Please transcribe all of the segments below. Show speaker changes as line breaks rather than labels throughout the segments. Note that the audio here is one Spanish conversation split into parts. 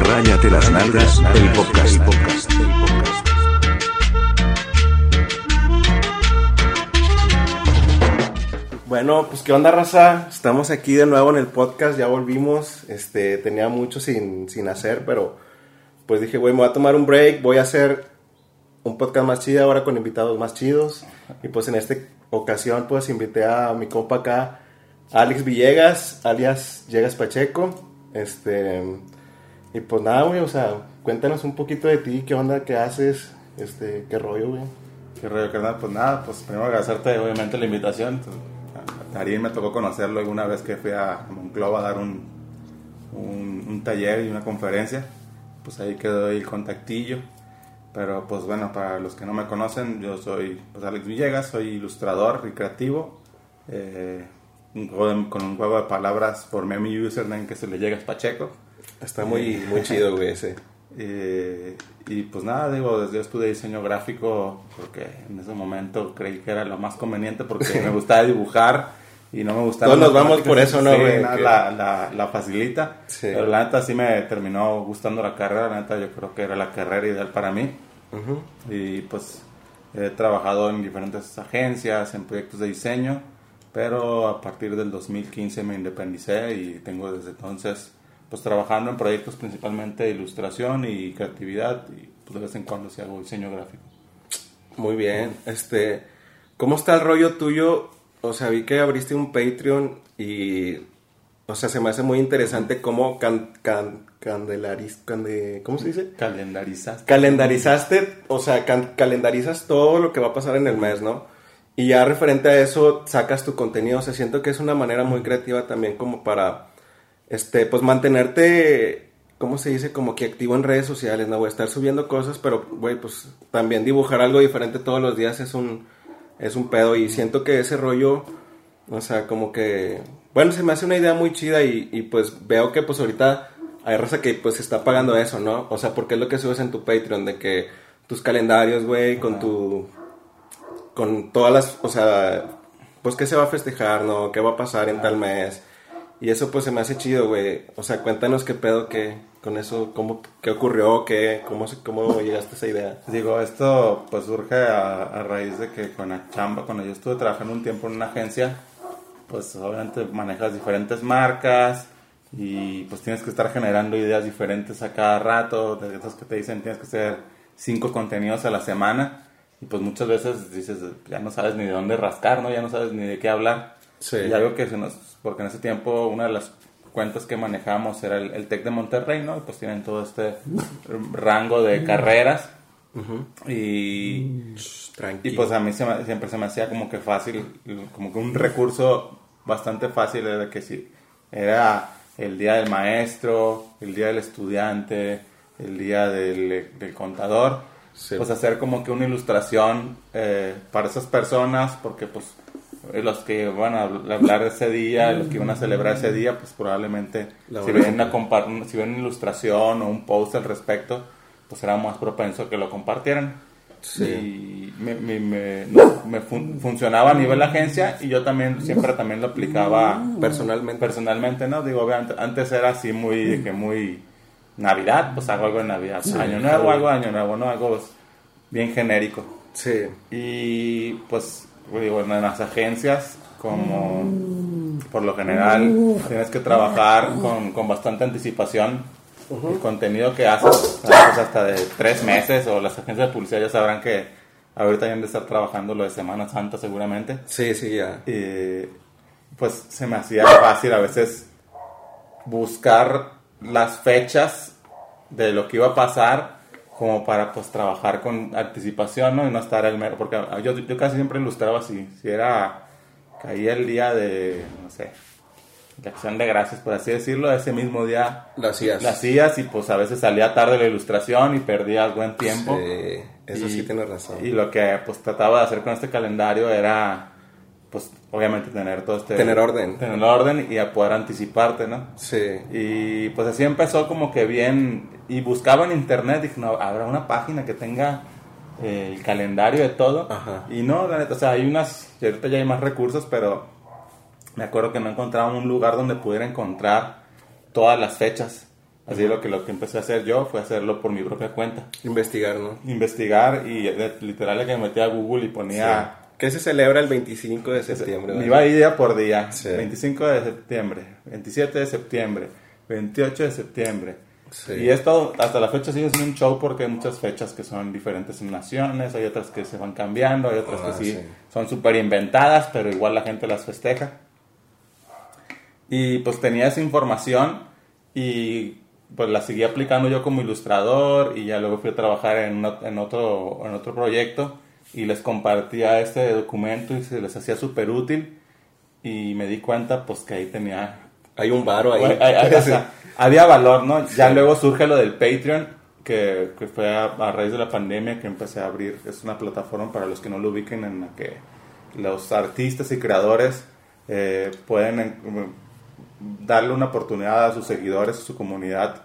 Ráyate las nalgas, el podcast.
Bueno, pues qué onda, raza. Estamos aquí de nuevo en el podcast, ya volvimos. Este, tenía mucho sin, sin hacer, pero pues dije, güey, me voy a tomar un break, voy a hacer un podcast más chido ahora con invitados más chidos. Y pues en esta ocasión, pues invité a mi compa acá, Alex Villegas, alias Llegas Pacheco. Este, y pues nada, güey, o sea, cuéntanos un poquito de ti, qué onda, qué haces, este, qué rollo, güey.
Qué rollo, carnal. Pues nada, pues primero agradecerte obviamente la invitación. A Darín me tocó conocerlo alguna vez que fui a Monclova a dar un, un, un taller y una conferencia. Pues ahí quedó el contactillo. Pero pues bueno, para los que no me conocen, yo soy pues, Alex Villegas, soy ilustrador y creativo. Eh, un juego de- con un juego de palabras formé mi username que se le llega Pacheco.
Está muy, muy chido, güey, ese.
Eh, y pues nada, digo, desde yo estudié diseño gráfico porque en ese momento creí que era lo más conveniente porque me gustaba dibujar y no me gustaba.
Todos nos vamos por eso, ¿no, güey?
nada,
Que-
la, la, la facilita.
Sí.
Pero la neta sí me terminó gustando la carrera, la neta yo creo que era la carrera ideal para mí.
Ujú.
Y pues he trabajado en diferentes agencias, en proyectos de diseño, pero a partir del 2015 me independicé y tengo desde entonces pues trabajando en proyectos principalmente de ilustración y creatividad y pues de vez en cuando sí hago diseño gráfico.
Muy bien. Este, ¿cómo está el rollo tuyo? O sea, vi que abriste un Patreon y, o sea, se me hace muy interesante cómo can, can- candelariz, cande- ¿cómo se dice?
Calendarizas.
Calendarizaste, o sea, can- calendarizas todo lo que va a pasar en el mes, ¿no? Y ya referente a eso sacas tu contenido, o sea, siento que es una manera muy creativa también como para, este, pues mantenerte, ¿cómo se dice? Como que activo en redes sociales, ¿no? Güey, estar subiendo cosas, pero, güey, pues también dibujar algo diferente todos los días es un, es un pedo y siento que ese rollo, o sea, como que, bueno, se me hace una idea muy chida y, y pues veo que pues ahorita hay raza que pues está pagando eso, ¿no? O sea, porque es lo que subes en tu Patreon, de que tus calendarios, güey, con tu, con todas las, o sea, pues qué se va a festejar, ¿no? ¿Qué va a pasar en tal mes? Y eso pues se me hace chido, güey. O sea, cuéntanos qué pedo que con eso, cómo, qué ocurrió, qué, cómo, cómo llegaste a esa idea.
Digo, esto pues surge a, a raíz de que con la chamba, cuando yo estuve trabajando un tiempo en una agencia, pues obviamente manejas diferentes marcas y pues tienes que estar generando ideas diferentes a cada rato, de esas que te dicen tienes que hacer cinco contenidos a la semana y pues muchas veces dices ya no sabes ni de dónde rascar, ¿no? Ya no sabes ni de qué hablar.
Sí.
Y algo que se nos, porque en ese tiempo una de las cuentas que manejamos era el, el TEC de Monterrey, ¿no? Y pues tienen todo este rango de carreras. Y, y
Tranquilo.
pues a mí se me- siempre se me hacía como que fácil, como que un recurso bastante fácil era que si era el día del maestro, el día del estudiante, el día del, del contador,
Sí.
pues hacer como que una ilustración eh, para esas personas, porque pues los que van a habl- hablar ese día, los que van a celebrar ese día, pues probablemente
La
si ven, una si ven una ilustración o un post al respecto, pues era más propenso que lo compartieran.
Sí.
Y me, me- me- no, me fun- funcionaba a nivel agencia y yo también siempre también lo aplicaba
Personalmente.
personalmente, ¿no? Digo, antes era así muy, que muy Navidad, pues hago algo en Navidad, año nuevo, algo de año nuevo, ¿no? Algo pues, bien genérico.
Sí.
Y pues, digo, en las agencias, como por lo general tienes que trabajar con, con bastante anticipación el contenido que haces, a veces hasta de tres meses, o las agencias de publicidad ya sabrán que ahorita deben de estar trabajando lo de Semana Santa seguramente.
Sí, sí, ya.
Y, pues se me hacía fácil a veces buscar las fechas de lo que iba a pasar como para pues trabajar con anticipación ¿no? y no estar el mero porque yo, yo casi siempre ilustraba así si era caía el día de no sé de acción de gracias por así decirlo ese mismo día
Lo hacías.
la hacías y pues a veces salía tarde la ilustración y perdías buen tiempo
Sí, eso sí tienes razón.
y lo que pues trataba de hacer con este calendario era pues obviamente tener todo este
Tener orden.
tener orden y a poder anticiparte no
Sí.
y pues así empezó como que bien y buscaba en internet dije no habrá una página que tenga eh, el calendario de todo
Ajá.
y no la neta o sea hay unas ahorita ya hay más recursos pero me acuerdo que no encontraba un lugar donde pudiera encontrar todas las fechas. Así lo que lo que empecé a hacer yo fue hacerlo por mi propia cuenta.
Investigar, ¿no?
Investigar y de- literal que me metí a Google y ponía...
Que se celebra el 25 de septiembre. ¿verdad?
iba día por día.
Sí.
25 de septiembre, 27 de septiembre, 28 de septiembre.
Sí.
Y esto hasta la fecha sigue siendo un show porque hay muchas fechas que son diferentes en naciones, hay otras que se van cambiando, hay otras
Ah,
que sí,
sí.
son súper inventadas, pero igual la gente las festeja. Y pues tenía esa información y pues la seguí aplicando yo como ilustrador y ya luego fui a trabajar en, en otro, en otro proyecto y les compartía este documento y se les hacía súper útil y me di cuenta pues que ahí tenía
Hay un varo ahí.
Güey, hay- hay- o sea, había valor, ¿no? Ya luego surge lo del Patreon, que, que fue a, a raíz de la pandemia que empecé a abrir. Es una plataforma para los que no lo ubiquen en la que los artistas y creadores eh, pueden en- darle una oportunidad a sus seguidores, a su comunidad,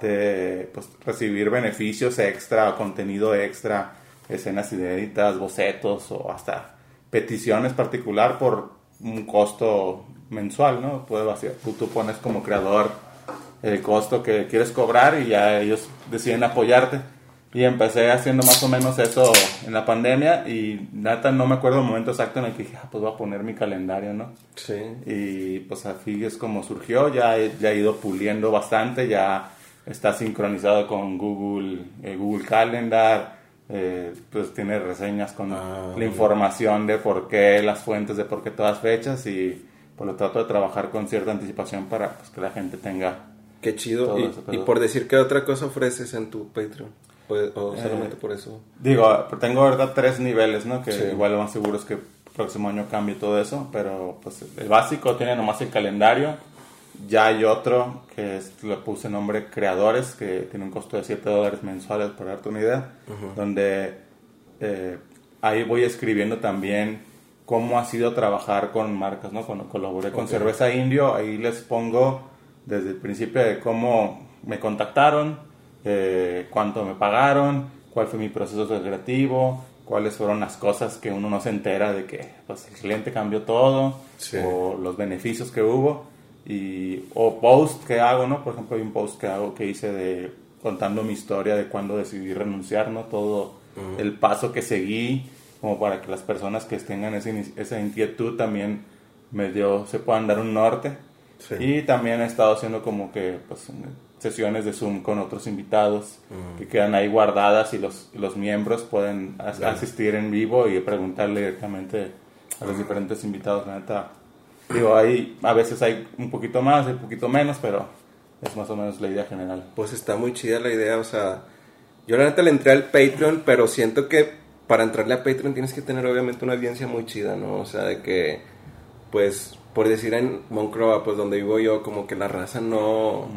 de pues, recibir beneficios extra, contenido extra, escenas inéditas, bocetos o hasta peticiones particular por un costo mensual, ¿no? Puede hacer, tú, tú pones como creador el costo que quieres cobrar y ya ellos deciden apoyarte. Y empecé haciendo más o menos eso en la pandemia y neta no me acuerdo el momento exacto en el que dije, ah, pues voy a poner mi calendario, ¿no?
Sí.
Y pues así es como surgió, ya, he- ya he ido puliendo bastante, ya está sincronizado con Google, eh, Google Calendar, eh, pues tiene reseñas con
Ah,
la información de por qué las fuentes, de por qué todas fechas y pues lo trato de trabajar con cierta anticipación para pues, que la gente tenga...
Qué chido. Y,
eso,
y por decir qué otra cosa ofreces en tu Patreon. O, o
Eh,
solamente por eso.
Digo, tengo ahorita tres niveles, ¿no? Que
Sí.
igual lo más seguro es que el próximo año cambie todo eso, pero pues el básico tiene nomás el calendario. Ya hay otro que es, le puse nombre Creadores, que tiene un costo de 7 dólares mensuales, por darte una idea, donde eh, ahí voy escribiendo también cómo ha sido trabajar con marcas, ¿no? Cuando colaboré con. Cerveza Indio, ahí les pongo desde el principio de cómo me contactaron, eh, cuánto me pagaron, cuál fue mi proceso creativo, cuáles fueron las cosas que uno no se entera de que pues, el cliente cambió todo,
Sí.
o los beneficios que hubo, y, o post que hago, ¿no? Por ejemplo, hay un post que hago que hice de contando mi historia de cuando decidí renunciar, ¿no? Todo el paso que seguí, como para que las personas que tengan esa, ini- esa inquietud también medio se puedan dar un norte.
Sí.
Y también he estado haciendo como que pues, sesiones de Zoom con otros invitados que quedan ahí guardadas y los, los miembros pueden as- asistir en vivo y preguntarle directamente a los diferentes invitados. La neta, digo, ahí a veces hay un poquito más, un poquito menos, pero es más o menos la idea general.
Pues está muy chida la idea, o sea, yo la neta le entré al Patreon, pero siento que para entrarle a Patreon tienes que tener obviamente una audiencia muy chida, ¿no? O sea, de que, pues, por decir en Monclova, pues donde vivo yo, como que la raza no,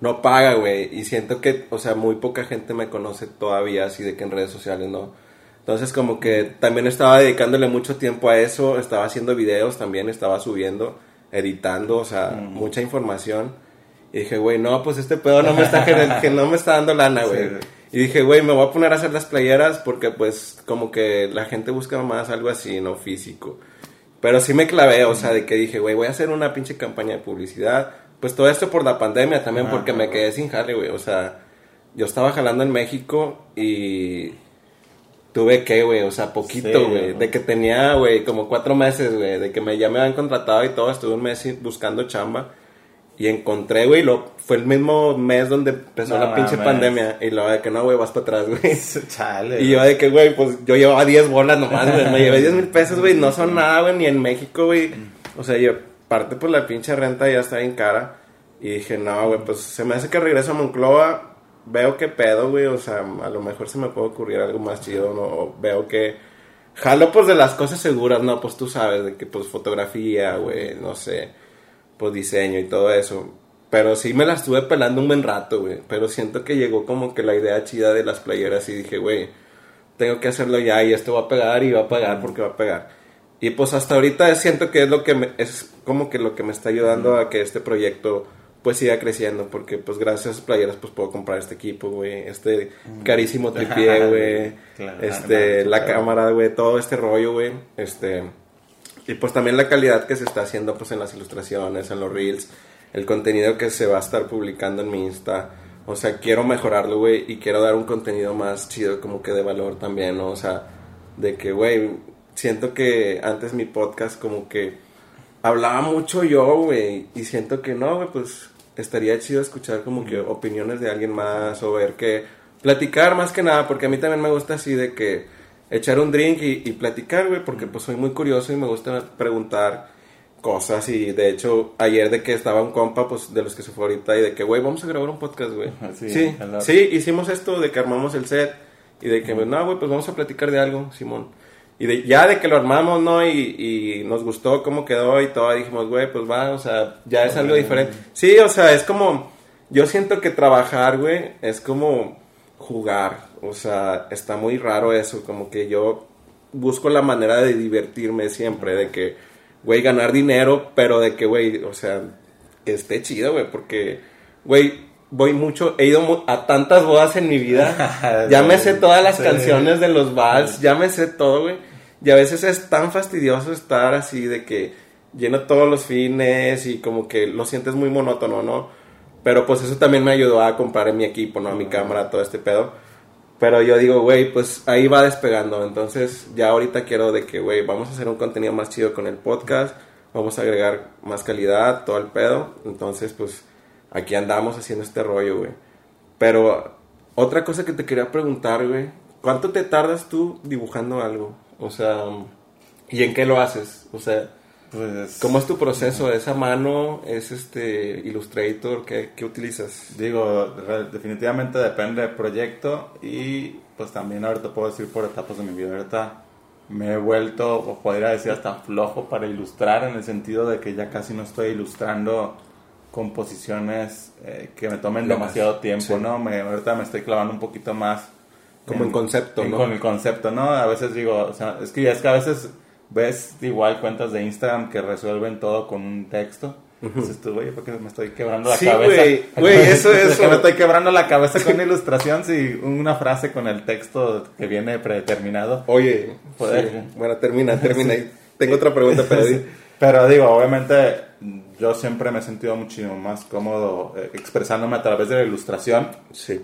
no paga, güey, y siento que, o sea, muy poca gente me conoce todavía así de que en redes sociales, ¿no? Entonces como que también estaba dedicándole mucho tiempo a eso, estaba haciendo videos también, estaba subiendo, editando, o sea, mucha información. Y dije, güey, no, pues este pedo no me está, que no me está dando lana, güey.
Sí.
Y dije, güey, me voy a poner a hacer las playeras porque pues como que la gente busca más algo así, no físico. Pero sí me clavé, o sea, de que dije, güey, voy a hacer una pinche campaña de publicidad. Pues todo esto por la pandemia también,
Ah,
porque me
claro.
quedé sin jale, güey. O sea, yo estaba jalando en México y tuve que, güey, o sea, poquito,
Sí,
güey.
güey.
de que tenía, güey, como cuatro meses, güey. De que me, ya me habían contratado y todo. Estuve un mes buscando chamba. Y encontré, güey, lo, fue el mismo mes donde empezó
No
la pinche
mames.
pandemia. Y lo de que no, güey, vas para atrás, güey.
Chale.
Y yo de que, güey, pues yo llevaba 10 bolas nomás, güey. Me llevé 10 mil pesos, güey. No son nada, güey, ni en México, güey. O sea, yo, parte por la pinche renta ya está bien cara. Y dije, no, güey, pues se me hace que regreso a Monclova. Veo qué pedo, güey. O sea, a lo mejor se me puede ocurrir algo más chido, ¿no? O veo que. Jalo, pues de las cosas seguras, ¿no? Pues tú sabes, de que, pues fotografía, güey, no sé. Pues diseño y todo eso. Pero sí me la estuve pelando un buen rato, güey. Pero siento que llegó como que la idea chida de las playeras y dije, güey, tengo que hacerlo ya y esto va a pegar y va a pegar porque va a pegar. Y pues hasta ahorita siento que es lo que me, es como que lo que me está ayudando a que este proyecto pues siga creciendo porque pues gracias a esas playeras pues puedo comprar este equipo, güey, este carísimo tripié, güey,
Claro,
este la
claro.
cámara, güey, todo este rollo, güey, este Y pues también la calidad que se está haciendo pues en las ilustraciones, en los reels, el contenido que se va a estar publicando en mi Insta. O sea, quiero mejorarlo, güey, y quiero dar un contenido más chido, como que de valor también, ¿no? O sea, de que, güey, siento que antes mi podcast como que hablaba mucho yo, güey, y siento que no, güey, pues estaría chido escuchar como que opiniones de alguien más o ver que platicar más que nada, porque a mí también me gusta así de que echar un drink y, y platicar, güey, porque pues soy muy curioso y me gusta preguntar cosas y de hecho ayer de que estaba un compa pues de los que se fue ahorita y de que güey vamos a grabar un podcast güey
Sí,
sí hicimos esto de que armamos el set y de que no güey pues vamos a platicar de algo Simón y de, ya de que lo armamos no y, y nos gustó cómo quedó y todo dijimos güey pues va o sea ya es algo diferente sí o sea es como yo siento que trabajar güey es como jugar. O sea está muy raro eso como que yo busco la manera de divertirme siempre de que güey, ganar dinero, pero de que, güey, o sea, que esté chido, güey, porque, güey, voy mucho, he ido a tantas bodas en mi vida, ya me sé todas las
Sí.
canciones de los vals, ya me sé todo, güey, y a veces es tan fastidioso estar así de que lleno todos los fines y como que lo sientes muy monótono, ¿no? Pero pues eso también me ayudó a comprar mi equipo, ¿no? Mi cámara, todo este pedo. Pero yo digo, güey, pues ahí va despegando. Entonces, ya ahorita quiero de que, güey, vamos a hacer un contenido más chido con el podcast. Vamos a agregar más calidad, todo el pedo. Entonces, pues aquí andamos haciendo este rollo, güey. Pero otra cosa que te quería preguntar, güey. ¿Cuánto te tardas tú dibujando algo? O sea, ¿y en qué lo haces? O sea,
Pues,
¿cómo es tu proceso? ¿Es a mano? ¿Es este Illustrator? ¿Qué, qué utilizas?
Digo, definitivamente depende del proyecto y pues también ahorita puedo decir por etapas de mi vida. Ahorita me he vuelto, o podría decir hasta flojo para ilustrar en el sentido de que ya casi no estoy ilustrando composiciones eh, que me tomen
Lo
demasiado
más,
tiempo,
sí.
¿no? Me, ahorita me estoy clavando un poquito más.
Como en concepto, ¿no?
Con el concepto, ¿no? A veces digo, o sea, es que, es que a veces ves igual cuentas de Instagram que resuelven todo con un texto. Dices tú, güey, ¿por qué me estoy quebrando la
Sí,
cabeza?
güey, güey, eso es-
que me estoy quebrando la cabeza con una ilustración si una frase con el texto que viene predeterminado.
Oye, sí. bueno, termina, termina. Tengo otra pregunta, pero
Pero digo, obviamente yo siempre me he sentido muchísimo más cómodo eh, expresándome a través de la ilustración.
sí.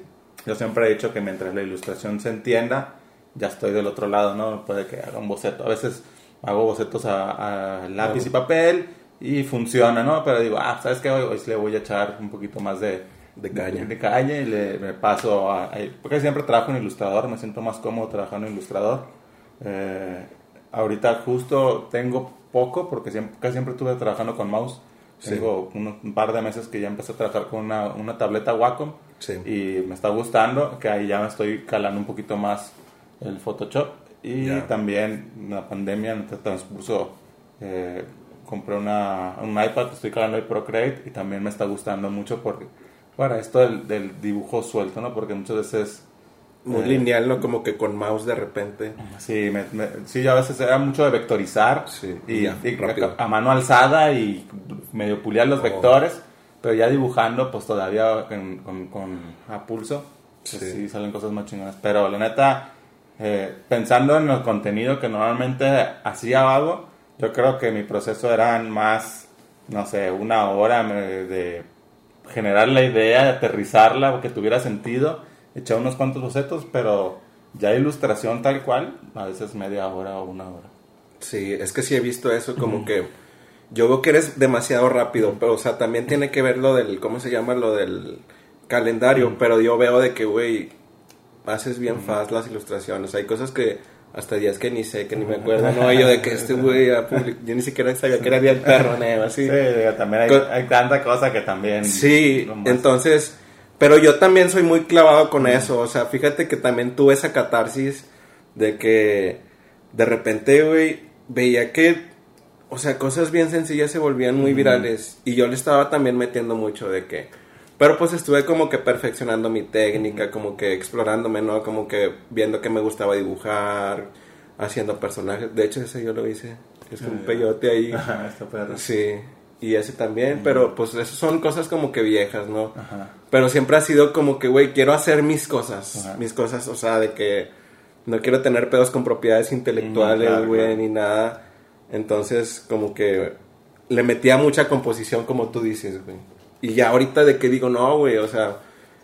Yo siempre he dicho que mientras la ilustración se entienda, ya estoy del otro lado, ¿no? Puede que haga un boceto. A veces hago bocetos a, a lápiz y papel y funciona, ¿no? Pero digo, ah, ¿sabes qué? Hoy, hoy le voy a echar un poquito más de,
De caña.
De, caña y le, me paso a, a- Porque siempre trabajo en ilustrador, me siento más cómodo trabajando en ilustrador. Eh, ahorita justo tengo poco, porque siempre, casi siempre estuve trabajando con mouse.
Sí.
Tengo unos- un par de meses que ya empecé a trabajar con una, una tableta Wacom
Sí.
y me está gustando, que ahí ya me estoy calando un poquito más el Photoshop. Y también la pandemia en este transcurso eh, compré una, un iPad, estoy calando el Procreate y también me está gustando mucho porque para esto del, del dibujo suelto, ¿no? Porque muchas veces...
Muy
eh,
lineal, ¿no? Como que con mouse de repente.
Sí, me, me- sí, yo a veces era mucho de vectorizar
Sí,
y,
ya,
y
rápido.
a, a mano alzada y medio puliar los
Oh.
vectores, pero ya dibujando pues todavía con, con- con- a pulso, pues,
Sí.
sí. salen cosas más chingonas. Pero la neta, eh, pensando en el contenido que normalmente hacía hago, yo creo que mi proceso eran más, no sé, una hora de generar la idea, de aterrizarla, que tuviera sentido, echar unos cuantos bocetos, pero ya ilustración tal cual, a veces media hora o una hora.
Sí, es que sí he visto eso, como que yo veo que eres demasiado rápido, pero o sea, también tiene que ver lo del, ¿cómo se llama? Lo del calendario, pero yo veo de que, güey, haces bien fast las ilustraciones. Hay cosas que hasta días que ni sé, que ni me acuerdo, ¿no? Yo de que este güey, yo ni siquiera sabía que era día del perro, ¿no? Así.
Sí, digo, también hay, hay tanta cosa que también...
Sí, entonces, pero yo también soy muy clavado con eso, o sea, fíjate que también tuve esa catarsis de que de repente, güey, veía que, o sea, cosas bien sencillas se volvían muy virales y yo le estaba también metiendo mucho de que, pero pues estuve como que perfeccionando mi técnica, como que explorándome, ¿no? Como que viendo que me gustaba dibujar, haciendo personajes, de hecho ese yo lo hice, es un
Ah,
peyote ahí.
Ajá.
Sí, y ese también, pero pues esas son cosas como que viejas, ¿no?
Ajá.
Pero siempre ha sido como que, güey, quiero hacer mis cosas,
Ajá.
mis cosas, o sea, de que no quiero tener pedos con propiedades intelectuales,
claro,
güey,
claro.
ni nada. Entonces, como que le metía mucha composición, como tú dices, güey. Y ya ahorita de que digo, no, güey, o sea,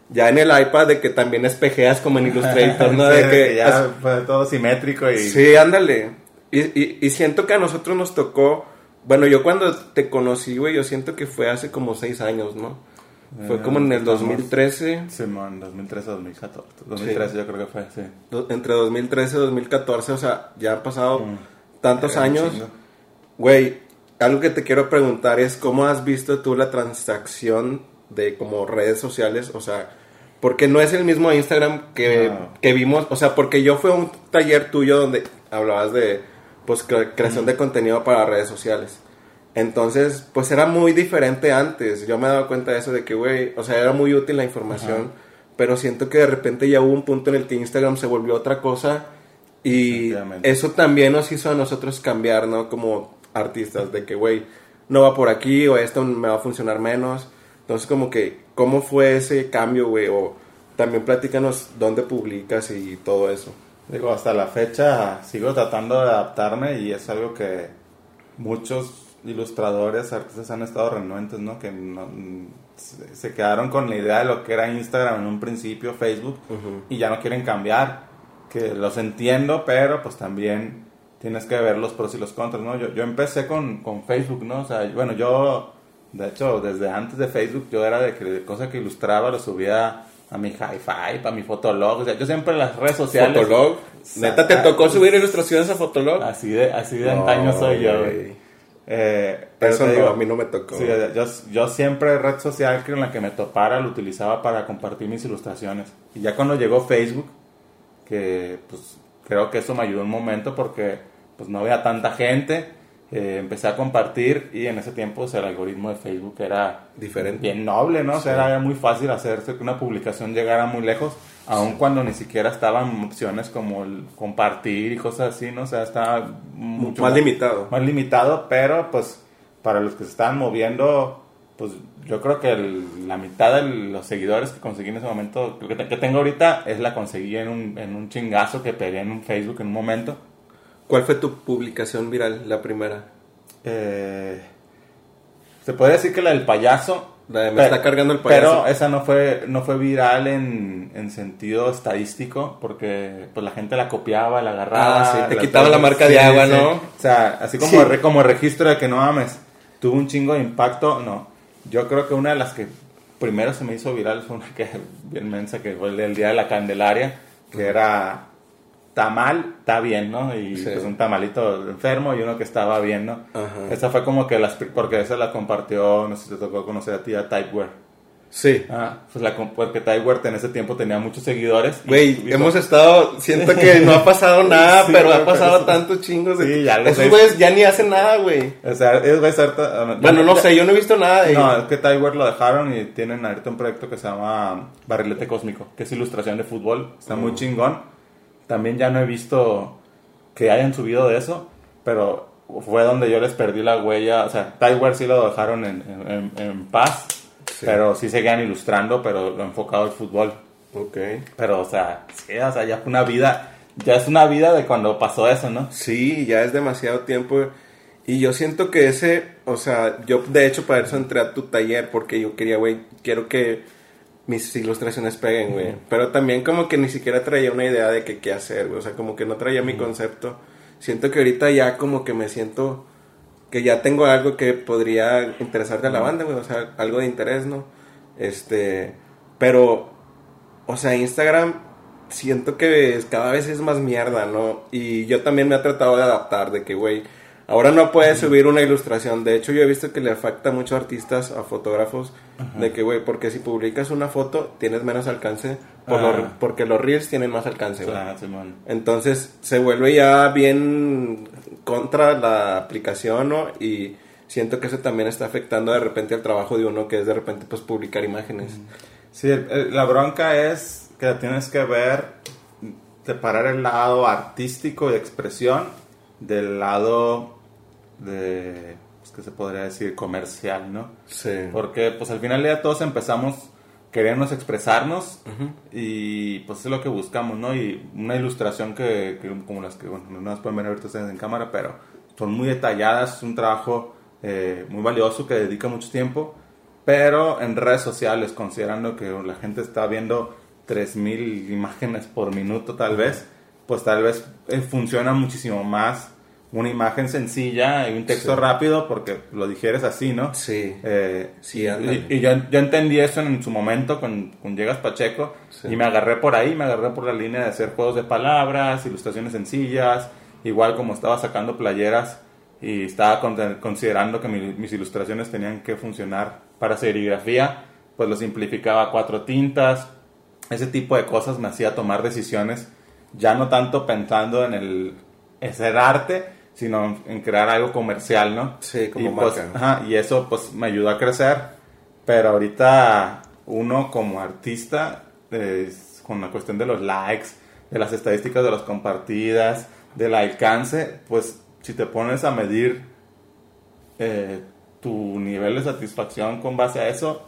ya en el iPad de que también espejeas como en Illustrator, ¿no?
Sí,
de que
ya fue todo simétrico y...
Sí, ándale. Y, y, y siento que a nosotros nos tocó, bueno, yo cuando te conocí, güey, yo siento que fue hace como seis años, ¿no? Fue como en el
Estamos-
2013,
Simón, 2013, 2014. 2013 yo creo que fue, sí.
entre 2013 y 2014, o sea, ya han pasado
Mm.
tantos
un
años. Güey, algo que te quiero preguntar es cómo has visto tú la transacción de como redes sociales, o sea, porque no es el mismo Instagram que,
No.
que vimos, o sea, porque yo fui a un taller tuyo donde hablabas de pues cre- creación de contenido para redes sociales. Entonces, pues era muy diferente antes. Yo me he dado cuenta de eso, de que, güey, o sea, era muy útil la información, pero siento que de repente ya hubo un punto en el que Instagram se volvió otra cosa y eso también nos hizo a nosotros cambiar, ¿no? Como artistas, de que, güey, no va por aquí o esto me va a funcionar menos. Entonces, como que, ¿cómo fue ese cambio, güey? O también platícanos dónde publicas y todo eso.
Digo, hasta la fecha sigo tratando de adaptarme y es algo que muchos ilustradores, artistas han estado renuentes, ¿no? Que no- se quedaron con la idea de lo que era Instagram en un principio, Facebook, y ya no quieren cambiar. Que los entiendo, pero pues también tienes que ver los pros y los contras, ¿no? Yo, yo empecé con, con Facebook, ¿no? O sea, bueno, yo, de hecho, desde antes de Facebook, yo era de que de cosas que ilustraba lo subía a mi hi-fi, a mi fotolog, o sea, yo siempre en las redes sociales...
Fotolog. Neta, ¿te tocó subir ilustraciones a Fotolog?
Así de, así de antaño soy yo, güey. Eh, pero
Eso no,
digo,
a mí no me tocó.
sí, yo, yo siempre red social que en la que me topara lo utilizaba para compartir mis ilustraciones. Y ya cuando llegó Facebook, que pues creo que eso me ayudó un momento porque pues no había tanta gente, eh, empecé a compartir y en ese tiempo o sea, el algoritmo de Facebook era
Diferente.
bien noble, ¿no? O sea, era muy fácil hacerse que una publicación llegara muy lejos, aun cuando ni siquiera estaban opciones como el compartir y cosas así, ¿no? O sea, estaba mucho
Más limitado.
más limitado, pero pues para los que se estaban moviendo, pues yo creo que el- la mitad de los seguidores que conseguí en ese momento, que, que tengo ahorita, es la conseguí en un, en un chingazo que pegué en un Facebook en un momento.
¿Cuál fue tu publicación viral, la primera?
Eh, se puede decir que la del payaso.
La de me
pe-
está cargando el payaso.
Pero esa no fue, no fue viral en, en sentido estadístico, porque pues la gente la copiaba, la agarraba.
Ah, sí, te
la-
quitaba la marca de agua, ¿no?
O sea, así como,
Sí.
re- como registro de que no mames, tuvo un chingo de impacto, no. Yo creo que una de las que primero se me hizo viral fue una que bien mensa, que fue el del Día de la Candelaria, que era tamal, está bien, ¿no? Y
Sí.
pues un tamalito enfermo y uno que estaba bien, ¿no?
Ajá.
Esa fue como que las, porque esa la compartió, no sé si te tocó conocer a ti, a Typeware.
Sí.
Ah, pues la, porque Typeware en ese tiempo tenía muchos seguidores.
Güey, hemos estado, siento que no ha pasado nada,
Sí,
pero ha pasado
pero-
tantos chingos de...
Sí, ya lo
Esos güeyes ya ni hacen nada, güey.
O sea, es güey, ahorita-
Bueno, no
ya-
sé, yo no he visto nada de
No,
ellos.
es que Typeware lo dejaron y tienen ahorita un proyecto que se llama Barrilete Cósmico, que es ilustración de fútbol. Está muy chingón. También ya no he visto que hayan subido de eso, pero fue donde yo les perdí la huella. O sea, Typeware sí lo dejaron en, en- en- en paz,
Sí.
pero sí seguían ilustrando, pero lo enfocado al fútbol.
Ok.
Pero, o sea, sí, o sea, ya fue una vida, ya es una vida de cuando pasó eso, ¿no?
Sí, ya es demasiado tiempo. Y yo siento que ese, o sea, yo de hecho para eso entré a tu taller porque yo quería, güey, quiero que mis ilustraciones peguen, güey. Pero también como que ni siquiera traía una idea de que qué hacer, güey. O sea, como que no traía mi concepto. Siento que ahorita ya como que me siento que ya tengo algo que podría interesarle a la banda, güey. O sea, algo de interés, ¿no? Este, pero, o sea, Instagram siento que cada vez es más mierda, ¿no? Y yo también me he tratado de adaptar, de que, güey, ahora no puedes subir una ilustración. De hecho, yo he visto que le afecta mucho a artistas, a fotógrafos, de que, güey, porque si publicas una foto tienes menos alcance, por
Ah.
los- porque los reels tienen más alcance, güey.
Simón.
Entonces se vuelve ya bien contra la aplicación, ¿no? Y siento que eso también está afectando de repente al trabajo de uno, que es de repente pues publicar imágenes.
Sí, la bronca es que tienes que ver, separar el lado artístico de expresión del lado de, pues, ¿qué se podría decir? Comercial, ¿no?
Sí.
Porque pues al final ya todos empezamos queremos expresarnos y pues es lo que buscamos, ¿no? Y una ilustración que, que como las que, bueno, no las pueden ver ahorita ustedes en cámara, pero son muy detalladas, es un trabajo eh, muy valioso que dedica mucho tiempo, pero en redes sociales, considerando que la gente está viendo 3.000 imágenes por minuto tal vez, pues tal vez eh, funciona muchísimo más una imagen sencilla y un texto
Sí.
rápido porque lo digieres así, ¿no?
Sí.
Eh,
Sí,
y, y yo, yo entendí eso en su momento con, con Llegas Pacheco
Sí.
y me agarré por ahí, me agarré por la línea de hacer juegos de palabras, ilustraciones sencillas, igual como estaba sacando playeras y estaba con- considerando que mi- mis ilustraciones tenían que funcionar para serigrafía, pues lo simplificaba a cuatro tintas, ese tipo de cosas me hacía tomar decisiones, ya no tanto pensando en el hacer arte, sino en, crear algo comercial, ¿no?
Sí, como
y, pues,
marca.
ajá, y eso pues me ayudó a crecer, pero ahorita uno como artista, eh, con la cuestión de los likes, de las estadísticas de las compartidas, del alcance, pues si te pones a medir eh, tu nivel de satisfacción con base a eso,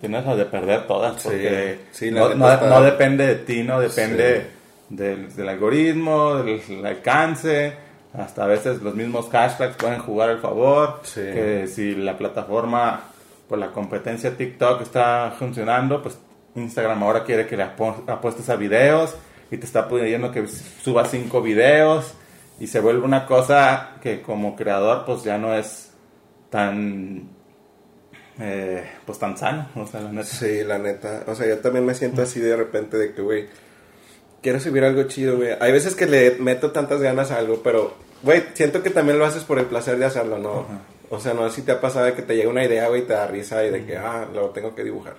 tienes la de perder todas,
Sí,
porque
sí, la
no, no-
está-
no depende de ti, no depende
Sí.
del, del algoritmo, del, del alcance, hasta a veces los mismos hashtags pueden jugar al favor,
Sí.
que si la plataforma, pues la competencia TikTok está funcionando, pues Instagram ahora quiere que le apuestes a videos y te está pidiendo que subas cinco videos y se vuelve una cosa que como creador pues ya no es tan eh, pues tan sano, o sea, la neta.
Sí, la neta. O sea, yo también me siento así de repente de que, güey, quiero subir algo chido, güey. Hay veces que le meto tantas ganas a algo, pero, güey, siento que también lo haces por el placer de hacerlo, ¿no?
Ajá.
O sea, no sé si te ha pasado de que te llega una idea, güey, y te da risa y de que, ah, lo tengo que dibujar.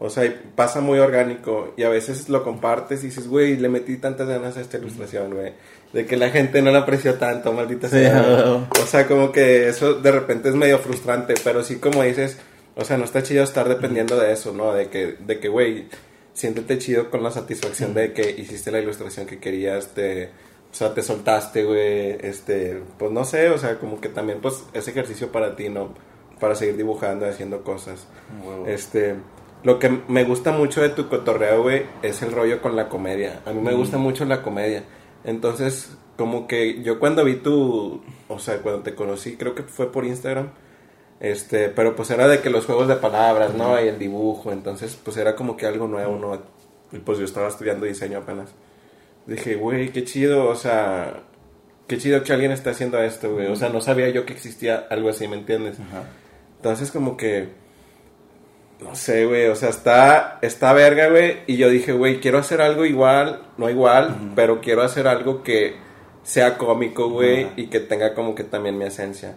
O sea, y pasa muy orgánico y a veces lo compartes y dices, güey, le metí tantas ganas a esta ilustración, güey. De que la gente no la apreció tanto, maldita sea. O sea, como que eso de repente es medio frustrante, pero sí como dices, o sea, no está chido estar dependiendo de eso, ¿no? De que, de que, güey, siéntete chido con la satisfacción de que hiciste la ilustración que querías, te, o sea, te soltaste, güey, este, pues no sé, o sea, como que también, pues, es ejercicio para ti, ¿no? Para seguir dibujando y haciendo cosas. Este, lo que me gusta mucho de tu cotorreo, güey, es el rollo con la comedia. A mí me gusta mucho la comedia. Entonces, como que yo cuando vi tu, o sea, cuando te conocí, creo que fue por Instagram. Este, pero pues era de que los juegos de palabras, ¿no? Y el dibujo, entonces pues era como que algo nuevo, ¿no? Y pues yo estaba estudiando diseño apenas. Dije, güey, qué chido, o sea, qué chido que alguien esté haciendo esto, güey. O sea, no sabía yo que existía algo así, ¿me entiendes?
Ajá.
Entonces como que no sé, güey, o sea, está está verga, güey, y yo dije, güey, quiero hacer algo igual, no igual, pero quiero hacer algo que sea cómico, güey, y que tenga como que también mi esencia.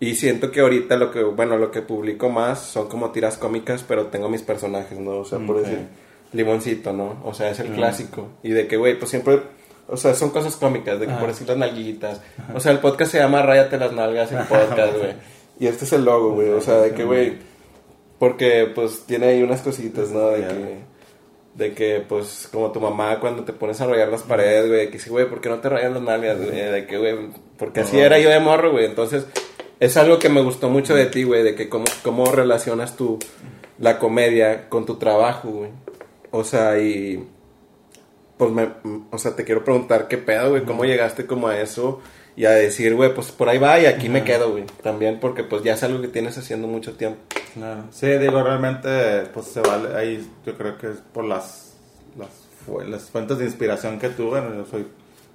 Y siento que ahorita lo que, bueno, lo que publico más son como tiras cómicas, pero tengo mis personajes, ¿no? O sea, por decir, Limoncito, ¿no? O sea, es el clásico. Y de que, güey, pues siempre, o sea, son cosas cómicas, de que
Ajá.
por decir las nalguitas. O sea, el podcast se llama Ráyate las nalgas, el podcast, güey. Y este es el logo, güey, o sea, de que, güey, porque pues tiene ahí unas cositas, ¿no? De que, de que, pues, como tu mamá cuando te pones a rayar las paredes, güey, que dice, güey, ¿por qué no te rayas las nalgas, güey? De que, güey, porque así era yo de morro, güey. Entonces, es algo que me gustó mucho de ti, güey, de que cómo, cómo relacionas tú la comedia con tu trabajo, güey. O sea, y pues me, o sea, te quiero preguntar qué pedo, güey, cómo llegaste como a eso y a decir, güey, pues por ahí va y aquí me quedo, güey. También porque pues ya es algo que tienes haciendo mucho tiempo.
Claro. Sí, digo, realmente, pues se vale, ahí yo creo que es por las, las, las fuentes de inspiración que tuve. ¿no? Yo soy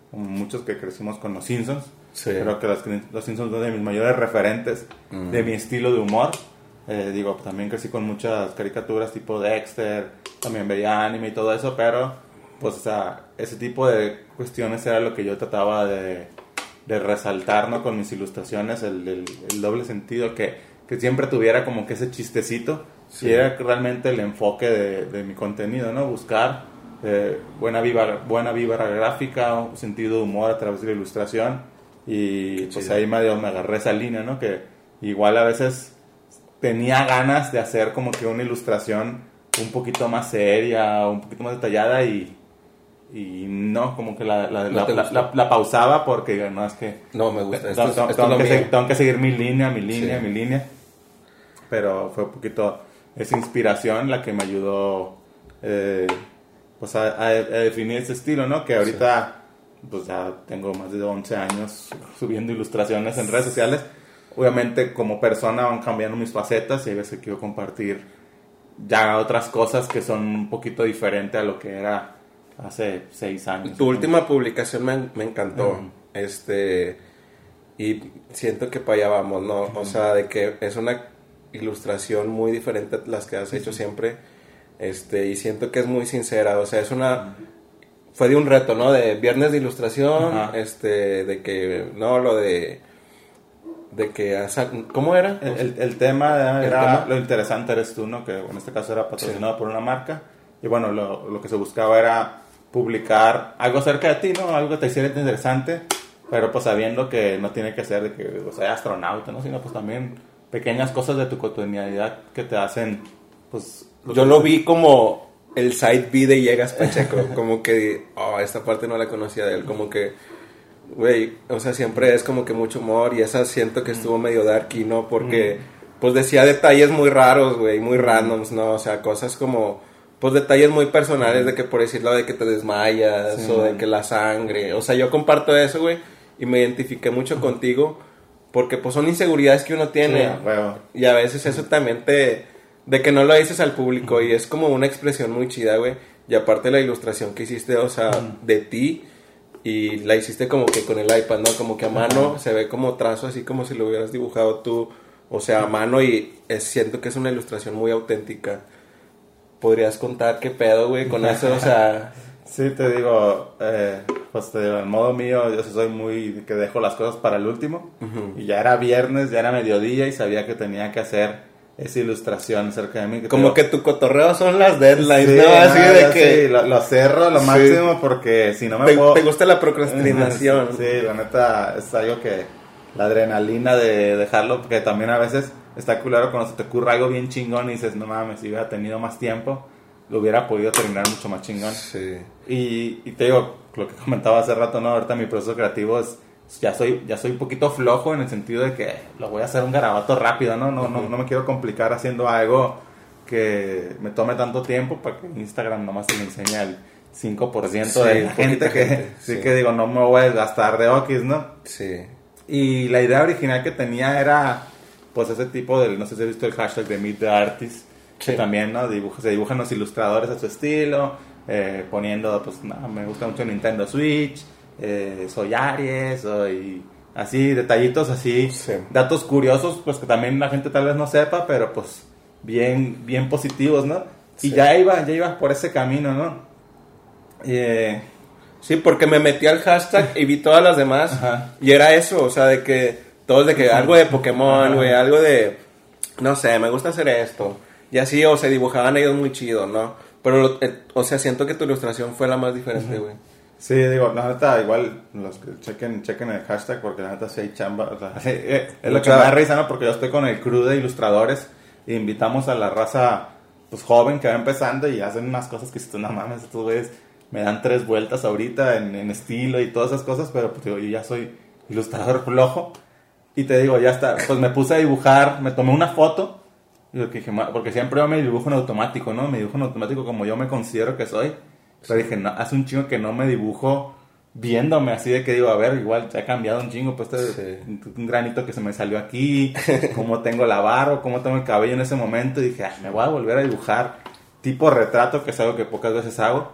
como muchos que crecimos con los Simpsons.
Sí.
Creo que los, los Simpsons son de mis mayores referentes de mi estilo de humor. Eh, digo, también crecí con muchas caricaturas tipo Dexter, también veía anime y todo eso, pero pues o sea, ese tipo de cuestiones era lo que yo trataba de, de resaltar ¿no? con mis ilustraciones, el, el- el doble sentido, que, que siempre tuviera como que ese chistecito,
Sí.
y era realmente el enfoque de, de mi contenido, ¿no? Buscar eh, buena, vibra, buena vibra gráfica, un sentido de humor a través de la ilustración, y pues ahí medio me agarré esa línea, ¿no? Que igual a veces tenía ganas de hacer como que una ilustración un poquito más seria, un poquito más detallada y, y no, como que la, la,
No
la- la- la- pausaba porque no es que...
No, me gusta. Esto,
tengo,
es-
tengo-
esto es
tengo que se- tengo que seguir mi línea, mi línea,
Sí.
mi línea. Pero fue un poquito esa inspiración la que me ayudó eh, pues a, a- a definir ese estilo, ¿no? Que ahorita pues ya tengo más de 11 años subiendo ilustraciones en redes sociales. Obviamente como persona van cambiando mis facetas y hay veces quiero compartir ya otras cosas que son un poquito diferente a lo que era hace 6 años.
Tu última publicación me, me encantó. Este. Y siento que para allá vamos, ¿no? O sea, de que es una ilustración muy diferente a las que has hecho siempre. Este, y siento que es muy sincera. O sea, es una. Fue de un reto, ¿no? De viernes de ilustración. Este, de que. No, lo de. De que. ¿Cómo era?
El, el- el tema era,
¿El tema?
lo interesante eres tú, ¿no? Que en este caso era patrocinado por una marca. Y bueno, lo, lo que se buscaba era publicar algo acerca de ti, ¿no? Algo que te hiciera interesante, pero pues sabiendo que no tiene que ser de que o sea, astronauta, ¿no? Sino pues también pequeñas cosas de tu cotidianidad que te hacen, pues...
Yo
que-
lo vi como el side B de Llegas Pacheco, como que, oh, esta parte no la conocía de él, como que, güey, o sea, siempre es como que mucho humor y esa siento que estuvo medio darky, ¿no? Porque, pues decía detalles muy raros, güey, muy randoms, ¿no? O sea, cosas como, pues detalles muy personales de que por decirlo de que te desmayas
Sí,
o de
man.
que la sangre, o sea, yo comparto eso, güey, y me identifiqué mucho contigo porque, pues, son inseguridades que uno tiene.
Sí, a huevo.
Y a veces eso también te... De que no lo dices al público y es como una expresión muy chida, güey. Y aparte la ilustración que hiciste, o sea, de ti y la hiciste como que con el iPad, ¿no? Como que a mano se ve como trazo, así como si lo hubieras dibujado tú, o sea, a mano y es- siento que es una ilustración muy auténtica. ¿Podrías contar qué pedo, güey, con eso? O sea,
Sí, te digo, eh, pues te digo, en modo mío, yo soy muy que dejo las cosas para el último. Y ya era viernes, ya era mediodía y sabía que tenía que hacer esa ilustración cerca de mí. te
como que tu cotorreo son las deadlines,
Sí,
¿no? Así
no,
de que
sí, lo, lo cerro lo
Sí.
máximo porque si no me
te,
puedo...
te gusta la procrastinación.
Sí, la neta es algo que la adrenalina de dejarlo, porque también a veces está culero cuando se te ocurre algo bien chingón y dices, no mames, si hubiera tenido más tiempo, lo hubiera podido terminar mucho más chingón.
Sí.
Y, y te digo, lo que comentaba hace rato, ¿no? Ahorita mi proceso creativo es, ya soy, ya soy un poquito flojo en el sentido de que lo voy a hacer un garabato rápido, ¿no? No, no, no me quiero complicar haciendo algo que me tome tanto tiempo para que Instagram nomás te enseña el 5%
Sí,
de la gente que,
gente,
sí.
sí.
que digo, no me voy a gastar de okis, ¿no?
Sí.
Y la idea original que tenía era, pues, ese tipo del, no sé si has visto el hashtag de Meet the Artist, que
Sí.
también, ¿no? Dibuja- se dibujan los ilustradores a su estilo, eh, poniendo, pues, no, me gusta mucho Nintendo Switch, eh, soy Aries, soy así, detallitos así,
Sí.
datos curiosos, pues, que también la gente tal vez no sepa, pero, pues, bien, bien positivos, ¿no? Y ya iba, ya iba por ese camino, ¿no? Eh,
Sí, porque me metí al hashtag y vi todas las demás.
Ajá.
Y era eso, o sea, de que todos de que algo de Pokémon, güey, algo de, no sé, me gusta hacer esto. Y así, o se dibujaban ellos muy chido, ¿no? Pero, eh, o sea, siento que tu ilustración fue la más diferente, güey.
Sí, digo, la neta, igual los que chequen, chequen el hashtag porque la neta sí hay chamba. o sea, eh, es lo que me da risa, ¿no? Porque yo estoy con el crew de ilustradores e invitamos a la raza pues joven que va empezando y hacen unas cosas que si tú no mames, estos güeyes me dan tres vueltas ahorita en, en estilo y todas esas cosas, pero pues digo, yo ya soy ilustrador flojo. Y te digo, ya está, pues me puse a dibujar, me tomé una foto, y lo que dije, "Ma", porque siempre yo me dibujo en automático, ¿no? Me dibujo en automático como yo me considero que soy. Pero dije, no, hace un chingo que no me dibujo viéndome así de que digo, a ver, igual ya ha cambiado un chingo, pues este,
Sí.
un, granito que se me salió aquí, cómo tengo la barba, cómo tengo el cabello en ese momento. Y dije, "Ah, me voy a volver a dibujar tipo retrato, que es algo que pocas veces hago.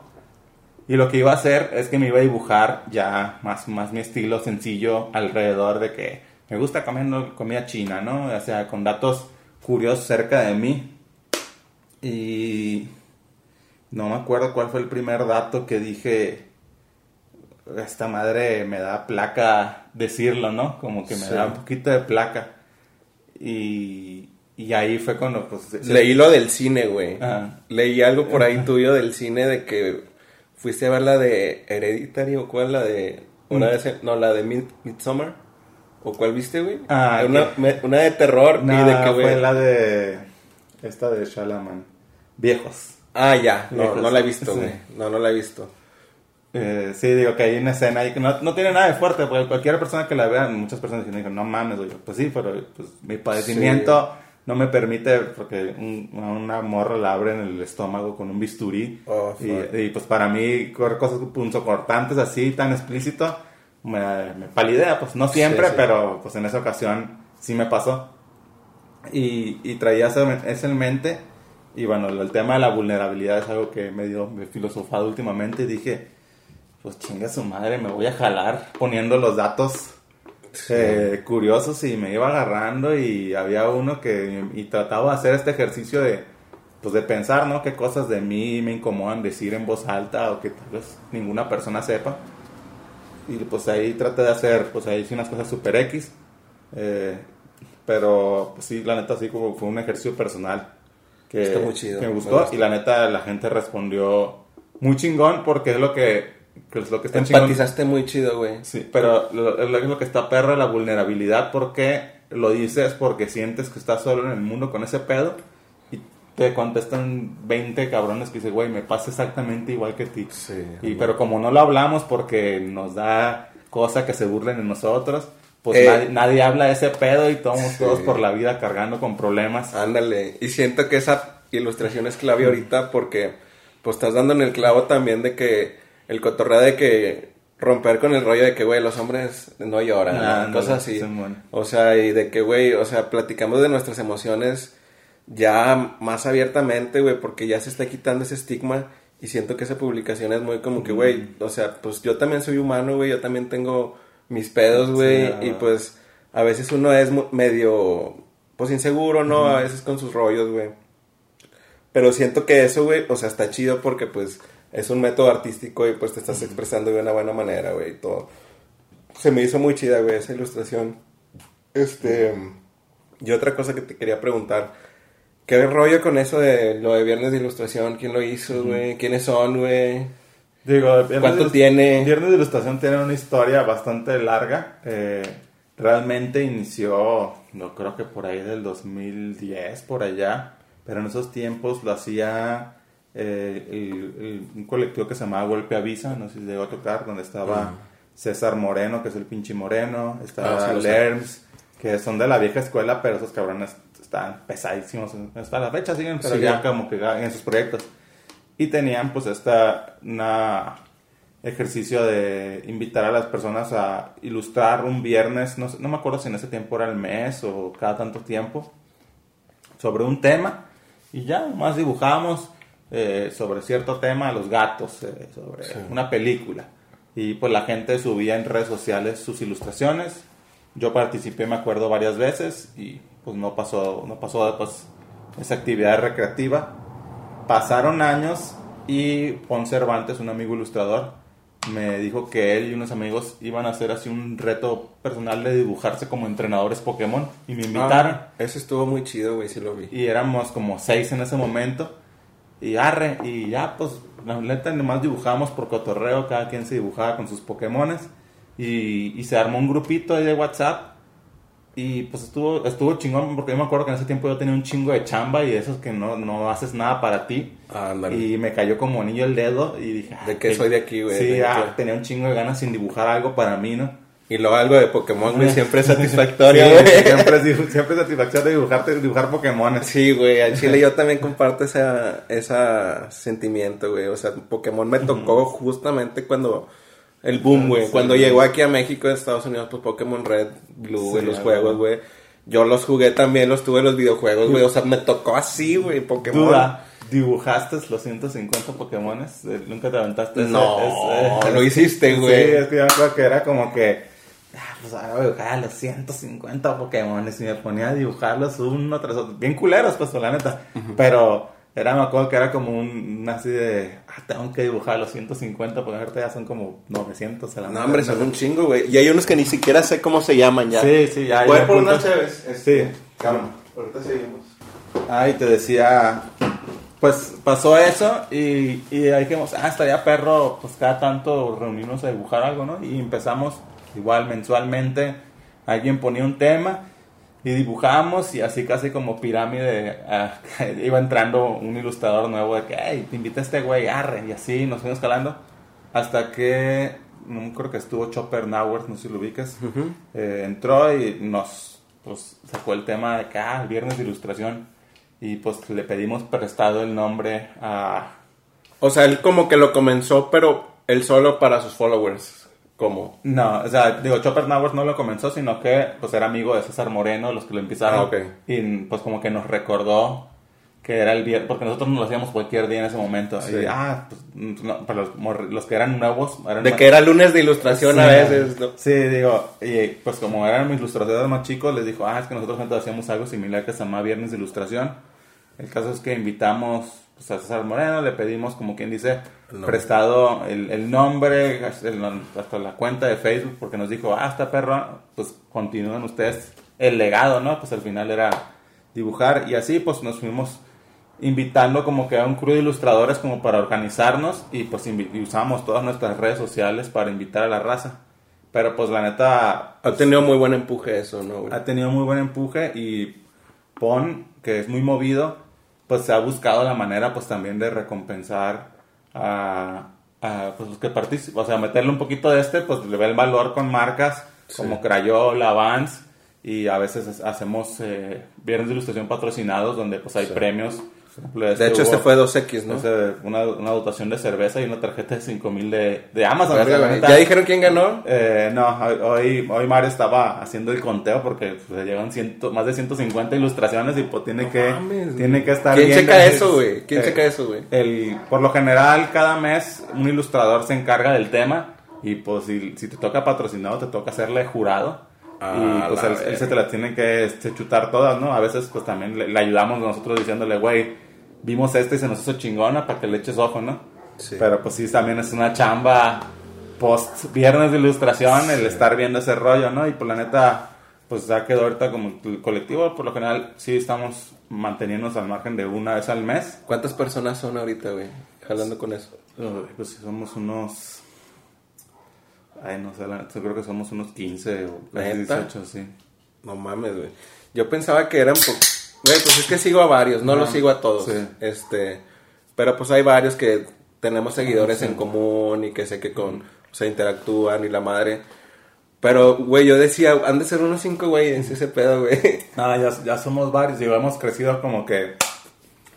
Y lo que iba a hacer es que me iba a dibujar ya más, más mi estilo sencillo alrededor de que me gusta comiendo comida china, ¿no? O sea, con datos curiosos cerca de mí. Y no me acuerdo cuál fue el primer dato que dije, esta madre me da placa decirlo, ¿no? Como que me
Sí.
da un poquito de placa. Y, y ahí fue cuando pues...
Leí lo del cine, güey.
Ajá.
Leí algo por ahí tuyo del cine de que fuiste a ver la de Hereditary o cuál, la de... Una
Mm.
vez, no, la de Mid Midsommar. ¿O cuál viste, güey?
Ah,
una,
que-
me- una de terror
No,
y de que,
fue la de... Esta de Shalaman. Viejos.
Ah, ya, no, no la he visto,
Sí.
No, no la he visto.
Eh, sí, digo que hay una escena ahí que no, no tiene nada de fuerte, porque cualquier persona que la vea, muchas personas dicen, no mames, güey. Pues sí, pero pues, mi padecimiento no me permite, porque un- una morra la abre en el estómago con un bisturí.
Oh,
y, y, pues para mí, cosas punzocortantes así, tan explícito, me, me palidea. Pues no siempre,
Sí, sí.
pero pues en esa ocasión sí me pasó. Y, y traía eso en mente. Y bueno, el tema de la vulnerabilidad es algo que medio me he filosofado últimamente. Y dije, pues chinga su madre, me voy a jalar poniendo los datos eh, curiosos y me iba agarrando y había uno que y trataba de hacer este ejercicio de pues de pensar, ¿no? Qué cosas de mí me incomodan decir en voz alta o que tal vez ninguna persona sepa. Y pues ahí traté de hacer, pues ahí hice unas cosas super X. eh, pero pues sí, la neta sí como fue un ejercicio personal que,
Está muy chido,
que me
me
gustó
gusta.
y la neta la gente respondió muy chingón porque es lo que, que es lo que está chingón.
Empatizaste muy chido, güey.
Sí, pero lo, lo- es lo que está perra la vulnerabilidad porque lo dices porque sientes que estás solo en el mundo con ese pedo y te contestan 20 cabrones que dicen, güey, me pasa exactamente igual que ti.
Sí,
y, pero como no lo hablamos porque nos da cosa que se burlen de nosotros, pues
Eh.
nadie, nadie habla de ese pedo y todos,
Sí.
todos por la vida cargando con problemas.
Ándale. Y siento que esa ilustración es clave ahorita porque pues estás dando en el clavo también de que el cotorreo de que romper con el rollo de que, güey, los hombres no lloran, cosas así. O sea, y de que, güey, o sea, platicamos de nuestras emociones ya más abiertamente, güey, porque ya se está quitando ese estigma y siento que esa publicación es muy como que, güey, o sea, pues yo también soy humano, güey, yo también tengo mis pedos, güey,
Sí,
y pues a veces uno es medio, pues inseguro, ¿no? A veces con sus rollos, güey. Pero siento que eso, güey, o sea, está chido porque pues es un método artístico y pues te estás expresando de una buena manera, güey, y todo. Se me hizo muy chida, güey, esa ilustración. Este, y otra cosa que te quería preguntar, ¿qué rollo con eso de lo de Viernes de Ilustración? ¿Quién lo hizo, güey? ¿Quiénes son, güey?
Digo, Viernes
¿Cuánto
de-
tiene?
Viernes de Ilustración tiene una historia bastante larga. eh, realmente inició, no creo que por ahí del 2010, por allá. Pero en esos tiempos lo hacía eh, el- el- un colectivo que se llamaba Golpe Avisa, no sé si llegó a tocar, donde estaba César Moreno, que es el pinche Moreno, estaba
Ah, sí.
Lerms, que son de la vieja escuela, pero esos cabrones están pesadísimos. Hasta la fecha siguen, pero
Sí,
ya
ya.
como que en sus proyectos. Y tenían pues esta una ejercicio de invitar a las personas a ilustrar un viernes, no, sé- no me acuerdo si en ese tiempo era el mes o cada tanto tiempo, sobre un tema y ya más dibujábamos eh, sobre cierto tema, los gatos, eh, sobre una película. Y pues la gente subía en redes sociales sus ilustraciones. Yo participé, me acuerdo, varias veces y pues no pasó, no pasó pues, esa actividad recreativa. Pasaron años y Pon Cervantes, un amigo ilustrador, me dijo que él y unos amigos iban a hacer así un reto personal de dibujarse como entrenadores Pokémon y me invitaron.
Ah, ese estuvo muy chido, güey, sí lo vi.
Y éramos como seis en ese momento. Y arre, y ya pues, la neta nomás dibujamos por cotorreo, cada quien se dibujaba con sus Pokémones. Y, y se armó un grupito ahí de WhatsApp. Y pues estuvo, estuvo chingón, porque yo me acuerdo que en ese tiempo yo tenía un chingo de chamba y de esos que no, no haces nada para ti.
Ándale.
Y me cayó como anillo el dedo y dije...
De
ah,
que soy de aquí, güey,
Sí,
de
ah, tenía un chingo de ganas sin dibujar algo para mí, ¿no?
Y luego algo de Pokémon, güey, siempre es satisfactorio,
Sí,
güey.
siempre, es siempre es satisfacción de dibujarte, dibujar Pokémones.
Sí, güey, al chile yo también comparto esa, esa sentimiento, güey. O sea, Pokémon me tocó justamente cuando el boom, güey.
Sí.
Cuando llegó aquí a México, de Estados Unidos, pues Pokémon Red, Blue,
Sí,
los juegos, güey. Yo los jugué también, los tuve en los videojuegos, güey. O sea, me tocó así, güey, Pokémon.
Duda, ¿dibujaste los 150 Pokémones? Eh, ¿Nunca te aventaste ese-
No,
ese-
lo hiciste,
Sí,
güey.
es que yo acuerdo que era como que... Ah, pues ahora voy a dibujar a los 150 Pokémones y me ponía a dibujarlos uno tras otro. Bien culeros, pues, la neta. Pero era, me acuerdo que era como un, así de... Ah, tengo que dibujar los 150 porque ahorita ya son como 900. a la
No, hombre, son un chingo, güey. Y hay unos que ni siquiera sé cómo se llaman ya.
Sí, sí, ya.
Voy por
punto.
chéves.
Sí.
Calma, ahorita seguimos.
Ay, te decía, pues pasó eso y, y ahí dijimos, ah, estaría perro, pues cada tanto reunirnos a dibujar algo, ¿no? Y empezamos igual mensualmente, alguien ponía un tema y dibujamos y así casi como pirámide, ah, iba entrando un ilustrador nuevo de que, hey, te invita este güey, arre, y así nos fuimos calando, hasta que, no creo que estuvo Chopper Nauer, no sé si lo ubicas, eh, entró y nos pues sacó el tema de que, ah, viernes de ilustración. Y pues le pedimos prestado el nombre a...
O sea, él como que lo comenzó, pero él solo para sus followers. ¿Cómo?
No, o sea, digo, Chopper Nawars no lo comenzó, sino que pues era amigo de César Moreno, los que lo empezaron.
Ah, ok.
Y pues como que nos recordó que era el viernes, porque nosotros no lo hacíamos cualquier día en ese momento.
Sí.
Y, ah, pues, no, para los, los que eran nuevos... Eran
De
más-
que era lunes de ilustración a
Sí,
veces, ¿no?
Sí, digo, y pues como eran mis ilustradores más chicos, les dijo, ah, es que nosotros antes hacíamos algo similar que se llama Viernes de Ilustración. El caso es que invitamos pues, a César Moreno, le pedimos, como quien dice,
El
prestado el, el nombre, el- hasta la cuenta de Facebook, porque nos dijo, ah, está perro, pues continúen ustedes el legado, ¿no? Pues al final era dibujar y así pues nos fuimos invitando como que a un crew de ilustradores como para organizarnos y pues y usamos todas nuestras redes sociales para invitar a la raza. Pero pues la neta
Ha tenido muy buen empuje eso, ¿no, güey?
ha tenido muy buen empuje y Pon, que es muy movido, pues se ha buscado la manera pues también de recompensar a, a, pues, los que participan, o sea, meterle un poquito de este, pues le ve el valor con marcas como Crayola, Vans y a veces es- hacemos eh, viernes de ilustración patrocinados donde pues hay premios. Ejemplo,
De hecho, este fue 2X, ¿no?
ese, una, una dotación de cerveza y una tarjeta de 5 mil de, de Amazon. La neta,
¿Ya dijeron quién ganó?
eh, no, hoy, hoy Mario estaba haciendo el conteo porque pues, llegan ciento, más de 150 ilustraciones y pues tiene, que,
mames,
tiene que estar
¿Quién checa eso, güey? ¿Quién
Eh,
checa eso, güey?
El, por lo general, cada mes un ilustrador se encarga del tema y pues si, si te toca patrocinado, te toca hacerle jurado.
Ah,
y pues él, él se te la tiene que este, chutar todas, ¿no? A veces pues también le, le ayudamos nosotros diciéndole, güey, vimos este y se nos hizo chingona para que le eches ojo, ¿no?
Sí.
Pero pues sí, también es una chamba post viernes de ilustración el estar viendo ese rollo, ¿no? Y por la neta, pues ya quedó ahorita como el colectivo, por lo general sí estamos manteniéndonos al margen de una vez al mes.
¿Cuántas personas son ahorita, güey? Jalando con eso.
Uy, Pues sí, somos unos... Ay, no sé, yo creo que somos unos 15 o casi
¿Neta?
18, sí.
No mames, güey. Yo pensaba que eran... Güey, pues es que sigo a varios, no
Ah,
los sigo a todos.
sí.
Este... Pero pues hay varios que tenemos seguidores en común y que sé que con... O sea, interactúan y la madre... Pero, güey, yo decía, han de ser unos cinco güeyes ese pedo, güey.
No, ya, ya somos varios, digo, hemos crecido como que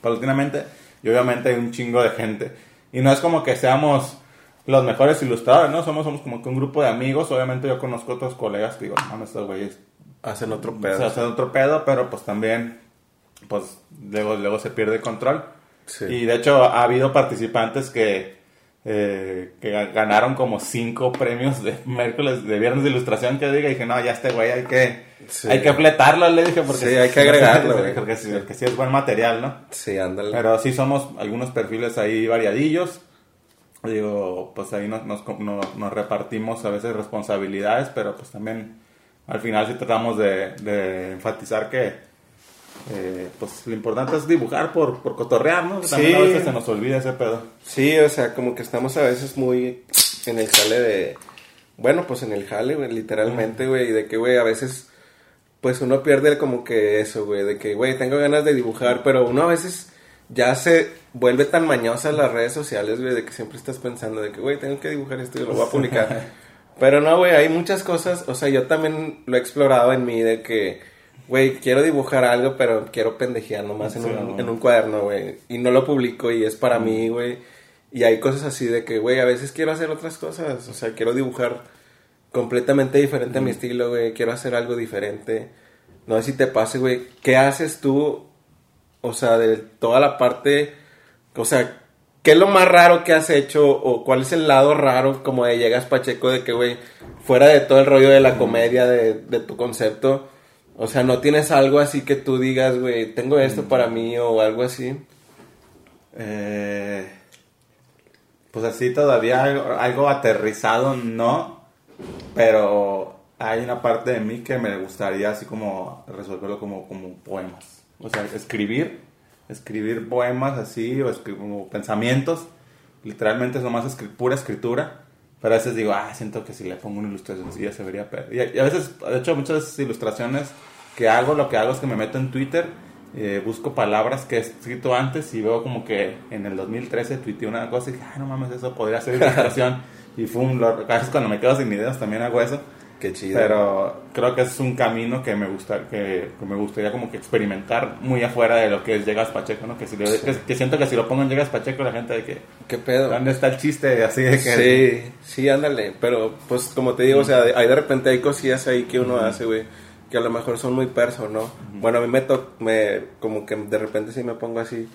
paulatinamente y obviamente hay un chingo de gente. Y no es como que seamos los mejores ilustradores, ¿no? Somos, somos como que un grupo de amigos. Obviamente yo conozco otros colegas que digo, no mames, estos güeyes
Hacen otro pedo.
hacen otro pedo, pero pues también, pues luego, luego se pierde control.
Sí.
Y de hecho ha habido participantes que, eh, que ga- ganaron como cinco premios de miércoles, de viernes de ilustración, que diga, y dije, no, ya este güey hay que,
Sí.
hay que fletarlo, le dije, porque
Sí, hay que agregarlo, güey.
Porque sí, porque sí es buen material, ¿no?
Sí, ándale.
Pero sí somos algunos perfiles ahí variadillos. Digo, pues ahí nos, nos, nos- nos repartimos a veces responsabilidades, pero pues también al final sí tratamos de, de enfatizar que eh, pues lo importante es dibujar por, por cotorrear, ¿no? También
Sí.
a veces se nos olvida ese pedo.
Sí, o sea, como que estamos a veces muy en el jale de... Bueno, pues en el jale, güey, literalmente, güey, y de que, güey, a veces, pues uno pierde como que eso, güey, de que, güey, tengo ganas de dibujar, pero uno a veces ya se vuelve tan mañosa en las redes sociales, güey, de que siempre estás pensando de que, güey, tengo que dibujar esto y lo voy a publicar. pero no, güey, hay muchas cosas, o sea, yo también lo he explorado en mí de que, güey, quiero dibujar algo, pero quiero pendejear nomás en,
Sí,
un,
no.
en un cuaderno, güey, y no lo publico y es para mí, güey. Y hay cosas así de que, güey, a veces quiero hacer otras cosas. O sea, quiero dibujar completamente diferente a mi estilo, güey. Quiero hacer algo diferente. No sé si te pase, güey. ¿Qué haces tú? O sea, de toda la parte... O sea, ¿qué es lo más raro que has hecho? ¿O cuál es el lado raro como de llegas Pacheco de que, güey, fuera de todo el rollo de la comedia, de, de tu concepto? O sea, ¿no tienes algo así que tú digas, güey, tengo esto para mí o algo así?
Eh, pues así todavía algo, algo aterrizado no, pero hay una parte de mí que me gustaría así como resolverlo como, como poemas. O sea, escribir, escribir poemas así o como pensamientos. Literalmente es nomás escri- pura escritura. Pero a veces digo, ah, siento que si le pongo una ilustración sí ya se vería peor. Y, a- y a veces, de hecho, muchas ilustraciones que hago, lo que hago es que me meto en Twitter, eh, busco palabras que he escrito antes y veo como que en el 2013 tuiteé una cosa y dije, ah, no mames, eso podría ser ilustración. y fum, lo, a veces cuando me quedo sin ideas también hago eso.
Qué chido.
Pero creo que es un camino que me gusta, que, que me gustaría como que experimentar muy afuera de lo que es Llegas Pacheco, ¿no? Que, si lo- que, que siento que si lo pongo en Llegas Pacheco, la gente de que,
¿Qué pedo?
¿dónde está el chiste? Así de que...
Sí, sí, ándale. Pero, pues, como te digo, o sea, hay de repente hay cosillas ahí que uno hace, güey, que a lo mejor son muy perso, ¿no? Bueno, a mí me toca, me, como que de repente sí me pongo así.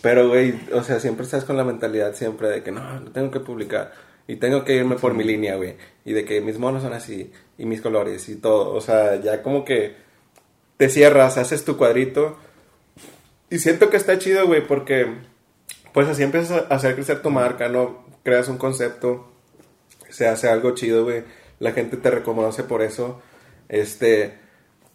Pero, güey, o sea, siempre estás con la mentalidad siempre de que no, no tengo que publicar. Y tengo que irme por mi línea, güey. Y de que mis monos son así. Y mis colores y todo. O sea, ya como que te cierras, haces tu cuadrito. Y siento que está chido, güey, porque pues así empiezas a hacer crecer tu marca, ¿no? Creas un concepto, se hace algo chido, güey. La gente te reconoce por eso. Este,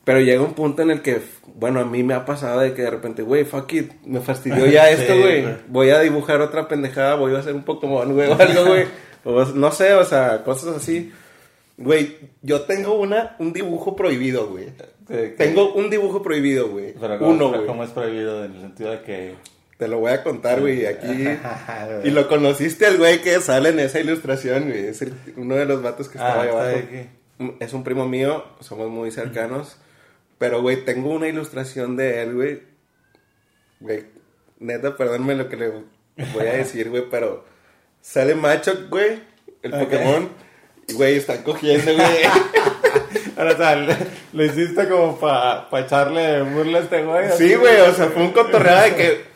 pero llega un punto en el que, bueno, a mí me ha pasado de que de repente, güey, fuck it, me fastidió ya esto, güey. Voy a dibujar otra pendejada, voy a hacer un Pokémon, güey, o algo, güey. O, no sé, o sea, cosas así. Güey, yo tengo una, un dibujo prohibido, güey. Tengo un dibujo prohibido, güey.
Pero ¿cómo,
Uno, güey.
¿cómo es prohibido? En el sentido de que...
Te lo voy a contar, güey, aquí. Y lo conociste al güey que sale en esa ilustración, güey. Es el- uno de los vatos que estaba
Ah,
ahí
está
abajo.
aquí.
Es un primo mío, somos muy cercanos. Pero, güey, tengo una ilustración de él, güey. Güey, neta, perdónme lo que le voy a decir, güey, pero sale macho, güey, el
Ok.
Pokémon. Y, güey, está cogiendo, güey.
Ahora, o sea, le- lo hiciste como para echarle burla a este güey.
Sí, güey, o sea, fue un cotorreo de que.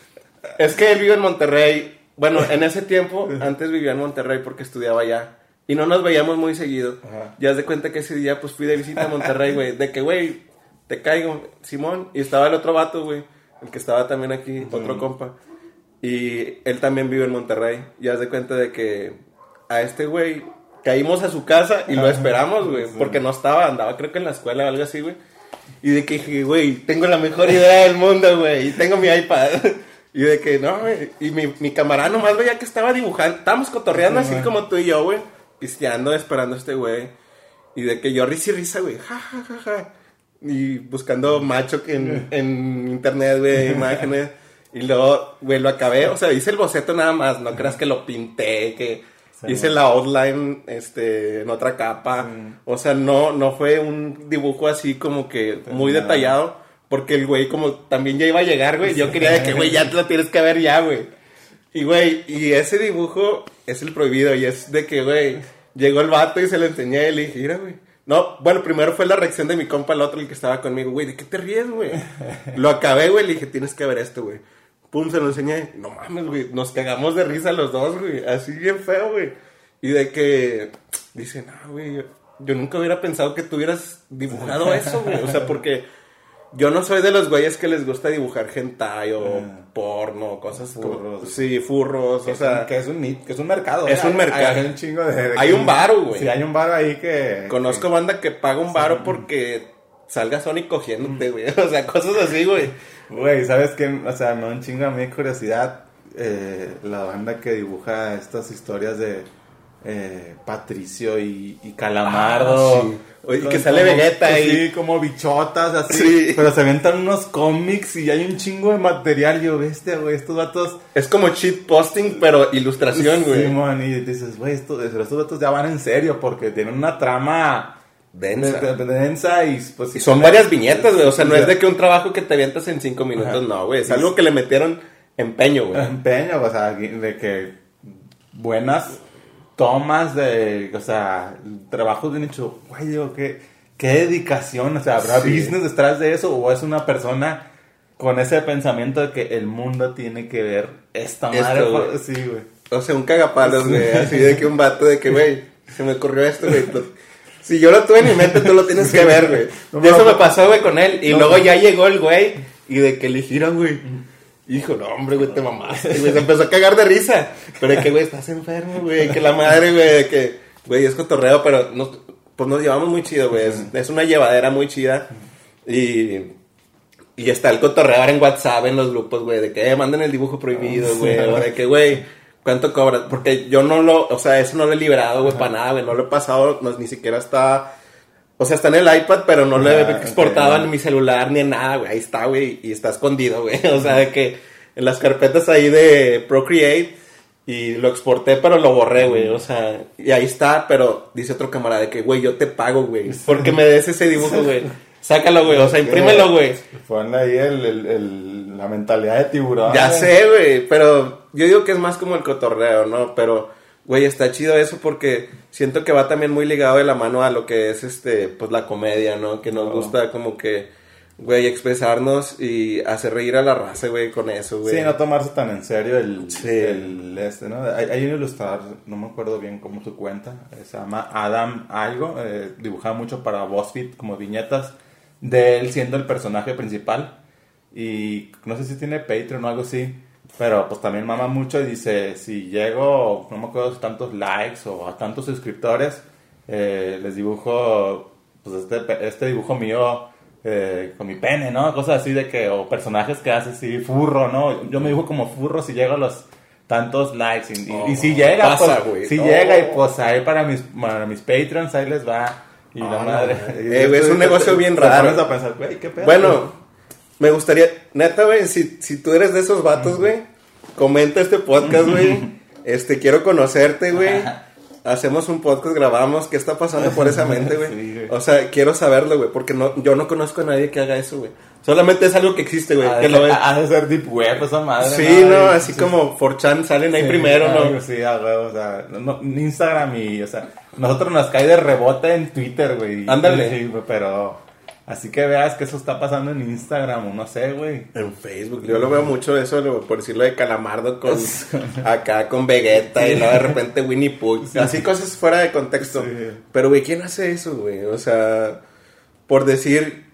Es que él vive en Monterrey. Bueno, en ese tiempo, antes vivía en Monterrey porque estudiaba allá. Y no nos veíamos muy seguido.
Ajá.
Ya de cuenta que ese día, pues fui de visita a Monterrey, güey. De que, güey, te caigo, Simón. Y estaba el otro vato, güey. El que estaba también aquí, otro compa. Y él también vive en Monterrey. Ya de cuenta de que a este güey caímos a su casa y lo esperamos, güey. Porque no estaba, andaba creo que en la escuela o algo así, güey. Y de que dije, güey, tengo la mejor idea del mundo, güey. Y tengo mi iPad. Y de que, no, güey. Y mi, mi camarada nomás veía que estaba dibujando. Estábamos cotorreando así como tú y yo, güey. Pisteando, esperando a este güey. Y de que yo risa y risa, güey. Ja, ja, ja, ja. Y buscando macho que en, en internet, güey, imágenes. Y luego, güey, lo acabé. O sea, hice el boceto nada más. No creas que lo pinté, que hice la outline este, en otra capa. O sea, no, no fue un dibujo así como que muy
nada.
detallado. Porque el güey como también ya iba a llegar, güey. Yo quería de que, güey, ya te lo tienes que ver ya, güey. Y, güey, y ese dibujo es el prohibido. Y es de que, güey, llegó el vato y se lo enseñé y le dije, mira, güey. No, bueno, primero fue la reacción de mi compa, el otro, el que estaba conmigo. Güey, ¿de qué te ríes, güey? Lo acabé, güey, le dije, tienes que ver esto, güey. Pum, se lo enseñé. No mames, güey. Nos cagamos de risa los dos, güey. Así bien feo, güey. Y de que, dice, no, güey, yo, yo nunca hubiera pensado que tú hubieras dibujado eso, güey. O sea, porque yo no soy de los güeyes que les gusta dibujar hentai o
Ah.
porno, cosas como...
Furros.
Sí, furros, o sea...
un- que es un que es un mercado.
Es un mercado.
Hay, hay un chingo de, de-
Hay un varo, güey.
Sí, hay un varo ahí que.
Conozco banda que paga un varo porque salga Sonic cogiéndote, güey. O sea, cosas así, güey.
Güey, ¿sabes qué? O sea, me da un chingo a mí curiosidad. eh, la banda que dibuja estas historias de eh, Patricio y, y Calamardo.
Ah, sí.
Con-
que sale
como-
Vegeta ahí.
Sí, como bichotas, así.
Sí.
Pero se aventan unos cómics y hay un chingo de material. Yo, bestia, güey, estos datos.
Es como cheat posting, pero ilustración, güey.
Simón, y dices, güey, esto- pero estos datos ya van en serio porque tienen una trama
Densa.
de- de- densa y pues...
Y son varias viñetas, güey. O sea, no es de que un trabajo que te avientas en cinco minutos,
Ajá.
no, güey. Es algo que le metieron empeño, güey.
empeño, o sea, de que buenas tomas de, o sea, trabajos bien hechos, güey, digo, qué, qué dedicación, o sea, ¿habrá
Sí.
business detrás de eso o es una persona con ese pensamiento de que el mundo tiene que ver esta madre? sí, güey.
O sea, un cagapalos, güey. Así de que un vato de que, güey, se me ocurrió esto, güey. Si yo lo tuve en mi mente, tú lo tienes que ver, güey.
No,
y eso me pasó, güey, con él. Y
No.
luego ya llegó el güey y de que le gira, güey. Y dijo, no, hombre, güey, te mamaste, güey. Se empezó a cagar de risa. Pero de que, güey, estás enfermo, güey. Que la madre, güey, que, güey, es cotorreo, pero nos, pues nos llevamos muy chido, güey. Es, es una llevadera muy chida. Y, y está el cotorreo ahora en WhatsApp, en los grupos, güey, de que eh, manden el dibujo prohibido, güey. O de que, güey, ¿cuánto cobras? Porque yo no lo, o sea, eso no lo he liberado, güey, para nada, güey. No lo he pasado, no, ni siquiera está. O sea, está en el iPad, pero no lo he
Ah,
exportado en mi celular ni en nada, güey. Ahí está, güey, y está escondido, güey. O sea, de que en las carpetas ahí de Procreate Y lo exporté, pero lo borré, güey. O sea, y ahí está, pero dice otro camarada de que, güey, yo te pago, güey. Porque me des ese dibujo, güey. Sácalo, güey. O sea, imprímelo, güey.
Pon ahí el, el- el- la mentalidad de tiburón.
Ya
güey.
sé, güey. Pero yo digo que es más como el cotorreo, ¿no? Pero, güey, está chido eso porque siento que va también muy ligado de la mano a lo que es, este, pues la comedia, ¿no? Que nos
Oh.
gusta como que, güey, expresarnos y hacer reír a la raza, güey, con eso, güey.
Sí, no tomarse tan en serio el,
Sí.
el este, ¿no? Hay, hay un ilustrador, no me acuerdo bien cómo su cuenta, eh, se llama Adam algo, eh, dibujaba mucho para BuzzFeed como viñetas de él siendo el personaje principal y no sé si tiene Patreon o algo así, pero pues también mama mucho y dice, si llego, no me acuerdo tantos likes o a tantos suscriptores, eh, les dibujo pues este, este dibujo mío eh, con mi pene, ¿no? Cosas así de que, o personajes que hace así, furro, ¿no? Yo me dibujo como furro si llego a los tantos likes y, si llega,
pasa,
pues,
güey.
si
No.
llega y pues ahí para mis, para mis patrons, ahí les va. Y la
Ah,
madre.
Eh, güey, es un
te-
negocio
te-
bien
te
raro.
pones a pensar, güey, qué pedo.
Bueno, me gustaría, neta, güey, si, si tú eres de esos vatos, güey, comenta este podcast, güey. Este, quiero conocerte, güey. Hacemos un podcast, grabamos, ¿qué está pasando por esa mente, güey?
Sí, güey.
O sea, quiero saberlo, güey, porque no, yo no conozco a nadie que haga eso, güey. Solamente es algo que existe, güey. Que lo
ha de ser deep web esa madre.
Sí, no, así como 4chan salen ahí
Sí,
primero, ¿no?
así, a huevo, o sea, no, Instagram y, o sea, nosotros nos cae de rebote en Twitter, güey.
Ándale.
Sí, pero así que veas que eso está pasando en Instagram o no sé, güey.
En Facebook, yo lo veo mucho eso, lo- por decirlo de Calamardo con acá con Vegeta y luego de repente Winnie Pooh, así cosas fuera de contexto.
Sí.
Pero güey, ¿quién hace eso, güey? O sea, por decir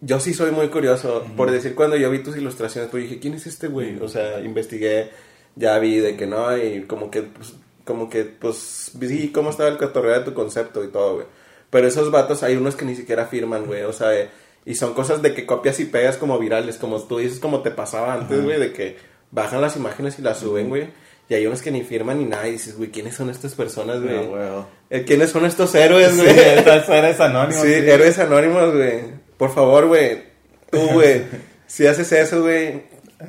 yo sí soy muy curioso, por decir cuando yo vi tus ilustraciones, pues dije, ¿quién es este güey? O sea, investigué, ya vi de que no y como que pues, como que pues vi cómo estaba el cotorreo de tu concepto y todo, güey. Pero esos vatos hay unos que ni siquiera firman, güey, o sea, eh, y son cosas de que copias y pegas como virales, como tú dices, como te pasaba antes, güey, de que bajan las imágenes y las suben, güey. Y hay unos que ni firman ni nada. Y dices, güey, ¿quiénes son estas personas, güey?
Ah, huevo.
Eh, ¿Quiénes son estos héroes,
Sí,
güey?
entonces eres anónimo.
Sí, héroes anónimos, güey. Por favor, güey. Tú, güey. si haces eso, güey,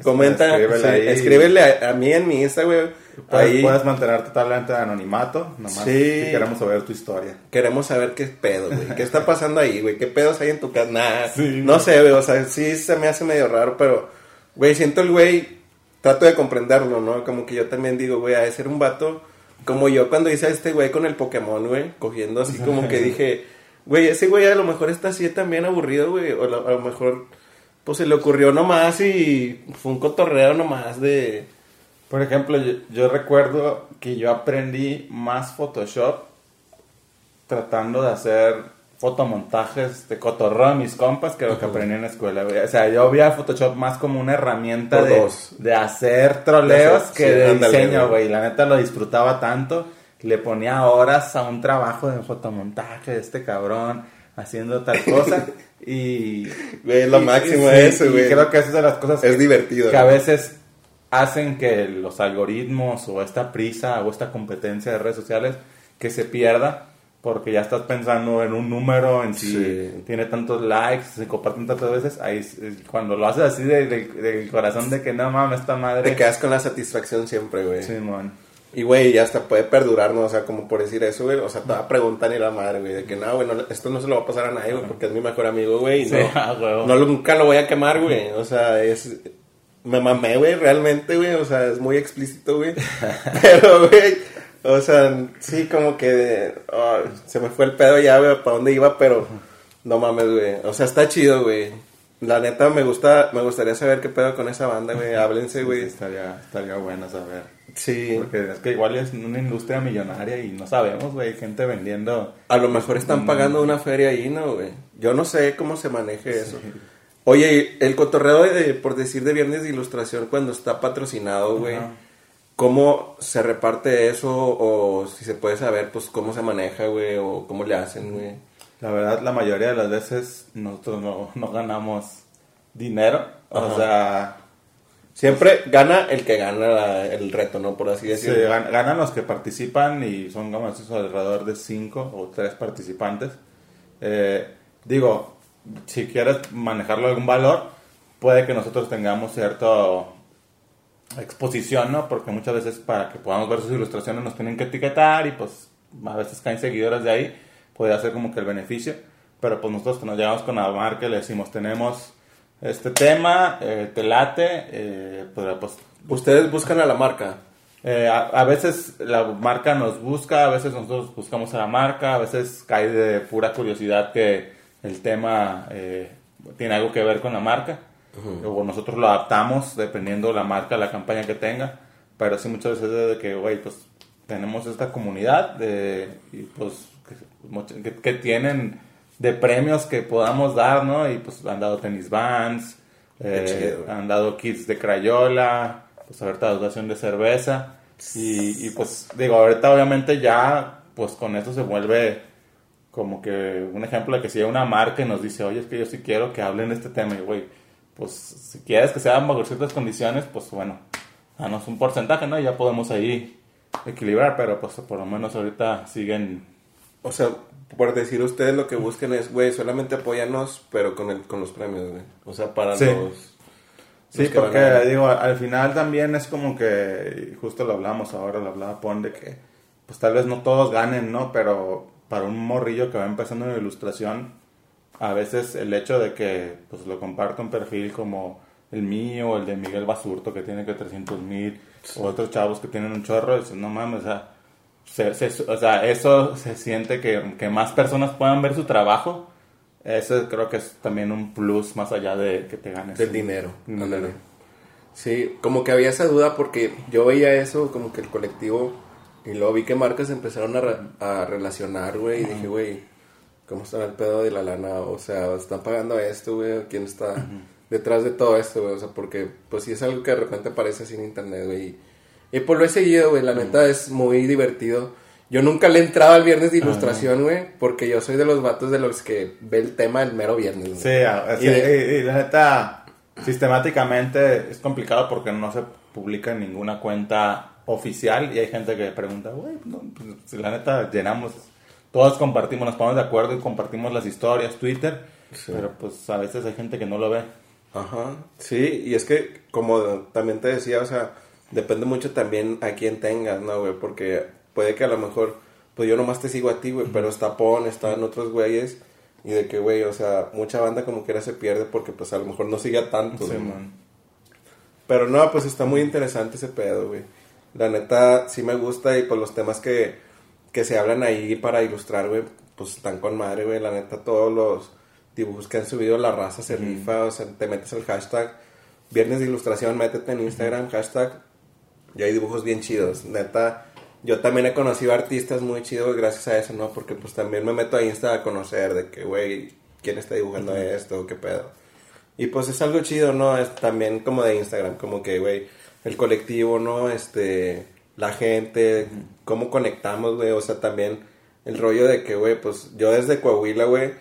comenta.
escríbele
sí,
ahí.
escríbele a, a mí en mi Insta, güey. Ahí
puedes mantener totalmente anonimato, nomás
Sí.
si queremos saber tu historia.
queremos saber qué pedo, güey. ¿Qué está pasando ahí, güey? ¿Qué pedos hay en tu casa? Nah,
Sí.
no sé, güey. O sea, sí se me hace medio raro, pero, güey, siento el güey. Trato de comprenderlo, ¿no? Como que yo también digo, güey, ha de ser un vato. Como yo cuando hice a este güey con el Pokémon, güey, cogiendo así como que dije, güey, ese güey a lo mejor está así también aburrido, güey. O a lo mejor, pues se le ocurrió nomás y fue un cotorreo nomás de.
Por ejemplo, yo, yo recuerdo que yo aprendí más Photoshop tratando de hacer fotomontajes de cotorreo a mis compas que lo que aprendí en la escuela. güey. O sea, yo veía Photoshop más como una herramienta de, de hacer troleos
De hacer-
que
sí,
de
ándale,
diseño,
güey.
La neta lo disfrutaba tanto. Le ponía horas a un trabajo de fotomontaje de este cabrón haciendo tal cosa. y...
Güey, es lo
y-
máximo
sí,
eso,
y
güey.
creo que es de las cosas
Es
que-
divertido.
que a veces hacen que los algoritmos o esta prisa o esta competencia de redes sociales que se pierda porque ya estás pensando en un número, en si
Sí.
tiene tantos likes, se comparten tantas veces, ahí cuando lo haces así de- de- del corazón de que no mames, esta madre.
Te quedas con la satisfacción siempre, güey.
Simón.
Y, güey, ya hasta puede perdurar, ¿no? O sea, como por decir eso, güey. O sea, te va a preguntar ni la madre, güey. De que, no, güey, no, esto no se lo va a pasar a nadie, güey. Porque es mi mejor amigo, güey.
Sí,
no,
huevo.
no, nunca lo voy a quemar, güey. O sea, es... Me mamé, güey, realmente, güey. O sea, es muy explícito, güey. Pero, güey, o sea, sí, como que... ah, se me fue el pedo ya, güey, para dónde iba, pero... No mames, güey. O sea, está chido, güey. La neta, me gusta... Me gustaría saber qué pedo con esa banda, güey. Háblense,
Sí,
güey.
estaría, estaría bueno saber.
Sí.
Porque es que igual es una industria millonaria y no sabemos, güey, gente vendiendo.
A lo mejor están
Mm.
pagando una feria ahí, ¿no, güey? Yo no sé cómo se maneje eso. Oye, el cotorreo, de, por decir, de Viernes de Ilustración, cuando está patrocinado, güey,
Ajá.
¿cómo se reparte eso? O si se puede saber, pues, cómo se maneja, güey, o cómo le hacen, güey.
La verdad, la mayoría de las veces nosotros no, no ganamos dinero. O
Ajá.
sea,
Siempre gana el que gana la- el reto, ¿no? Por así decirlo.
gan- ganan los que participan y son como alrededor de cinco o tres participantes. Eh, digo, si quieres manejarlo algún valor, puede que nosotros tengamos cierto exposición, ¿no? Porque muchas veces para que podamos ver sus ilustraciones nos tienen que etiquetar y pues a veces caen seguidores de ahí, puede ser como que el beneficio, pero pues nosotros nos llevamos con la marca y le decimos, tenemos este tema, eh, te late, eh, pues, pues
Ustedes buscan a la marca.
eh, a, a veces la marca nos busca, a veces nosotros buscamos a la marca, a veces cae de pura curiosidad que el tema eh, tiene algo que ver con la marca. O nosotros lo adaptamos dependiendo la marca, la campaña que tenga. Pero sí muchas veces es de que, güey, pues tenemos esta comunidad de, y pues que- que tienen de premios que podamos dar, ¿no? Y pues han dado tenis vans,
Qué
eh,
chido,
han dado kits de crayola, pues ahorita dotación de cerveza. Y, y, pues digo, ahorita obviamente ya, pues con esto se vuelve como que un ejemplo de que si hay una marca y nos dice, oye, es que yo sí quiero que hablen de este tema, y güey, pues si quieres que sea bajo ciertas condiciones, pues bueno, danos un porcentaje, ¿no? Y ya podemos ahí equilibrar, pero pues por lo menos ahorita siguen...
O sea, por decir ustedes lo que busquen es, güey, solamente apóyanos, pero con, el, con los premios, güey. O sea, para
Sí.
los...
Sí,
los
porque
a-
digo, al final también es como que, justo lo hablamos ahora, lo hablaba Pon, de que pues tal vez no todos ganen, ¿no? Pero para un morrillo que va empezando en ilustración, a veces el hecho de que pues lo comparta un perfil como el mío, el de Miguel Basurto, que tiene que 300 mil, o otros chavos que tienen un chorro, dices, no mames, o sea, se- se- o sea, eso se siente que, que más personas puedan ver su trabajo. Eso creo que es también un plus más allá de que te ganes.
Del dinero. ándale. Sí, como que había esa duda porque yo veía eso, como que el colectivo, y luego vi que marcas empezaron a, re- a relacionar, güey, y dije, güey, ¿cómo está el pedo de la lana? O sea, ¿están pagando esto, güey? ¿Quién está detrás de todo esto, güey? O sea, porque, pues sí es algo que de repente aparece así en internet, güey. Y, pues lo he seguido, güey, la neta es muy divertido. Yo nunca le he entrado al viernes de ilustración, güey, porque yo soy de los vatos de los que ve el tema el mero viernes, güey.
Sí, a- sí,
Y
y, y la neta, sistemáticamente es complicado porque no se publica en ninguna cuenta oficial y hay gente que pregunta, güey, no, pues, si la neta llenamos, todos compartimos, nos ponemos de acuerdo y compartimos las historias, Twitter, pero pues a veces hay gente que no lo ve.
Ajá, sí, y es que como también te decía, o sea, depende mucho también a quién tengas, ¿no, güey? Porque puede que a lo mejor, pues yo nomás te sigo a ti, güey, pero está Pon, están otros güeyes, y de que, güey, o sea, mucha banda como quiera se pierde porque pues a lo mejor no sigue tanto,
Sí, man.
Pero no, pues está muy interesante ese pedo, güey. La neta, sí me gusta y pues los temas que, que se hablan ahí para ilustrar, güey, pues están con madre, güey. La neta, todos los dibujos que han subido la raza se rifa, o sea, te metes el hashtag Viernes de Ilustración, métete en Instagram, hashtag, y hay dibujos bien chidos. Neta, yo también he conocido artistas muy chidos gracias a eso, ¿no? Porque pues también me meto a Insta a conocer de que, güey, quién está dibujando esto, qué pedo. Y pues es algo chido, ¿no? Es también como de Instagram, como que, güey, el colectivo, ¿no? Este, la gente, cómo conectamos, güey, o sea, también el rollo de que, güey, pues yo desde Coahuila, güey,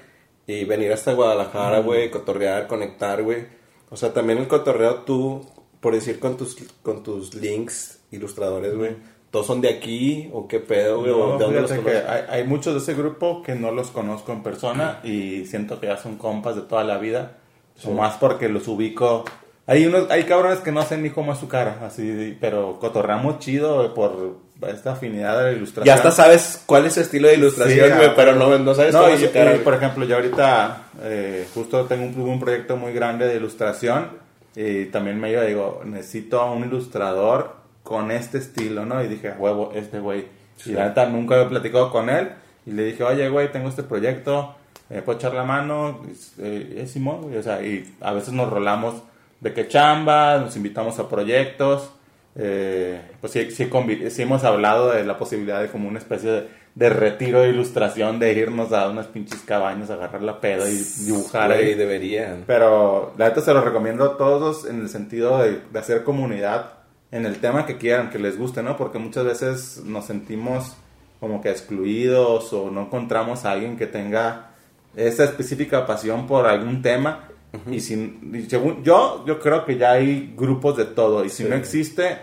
y venir hasta Guadalajara, güey, cotorrear, conectar, güey. O sea, también el cotorreo tú, por decir con tus, con tus links ilustradores, güey, ¿todos son de aquí o qué pedo, güey?
No,
¿O ¿De dónde los
que hay, hay muchos de ese grupo que no los conozco en persona y siento que ya son compas de toda la vida. O más porque los ubico. Hay unos, hay cabrones que no sé ni cómo es su cara, así, pero cotorramos chido por esta afinidad de la ilustración.
Ya hasta sabes cuál es su estilo de ilustración,
Sí,
güey,
ah,
pero no, no sabes
no,
cómo es su cara,
y, por ejemplo, yo ahorita eh, justo tengo un, un proyecto muy grande de ilustración y también me iba, digo, necesito a un ilustrador con este estilo, ¿no? Y dije, huevo, este güey. Y la neta nunca había platicado con él y le dije, oye, güey, tengo este proyecto, ¿me puedo echar la mano? Y, eh, es Simón, güey, o sea, y a veces nos rolamos de que chamba, nos invitamos a proyectos. Eh, pues sí, sí, sí hemos hablado de la posibilidad de como una especie de, de retiro de ilustración, de irnos a unas pinches cabañas, a agarrar la peda y dibujar
Güey,
ahí.
deberían.
Pero la neta se lo recomiendo a todos en el sentido de, de hacer comunidad en el tema que quieran, que les guste, ¿no? Porque muchas veces nos sentimos como que excluidos o no encontramos a alguien que tenga esa específica pasión por algún tema. Y, sin, y según yo, yo creo que ya hay grupos de todo. Y si
Sí.
no existe,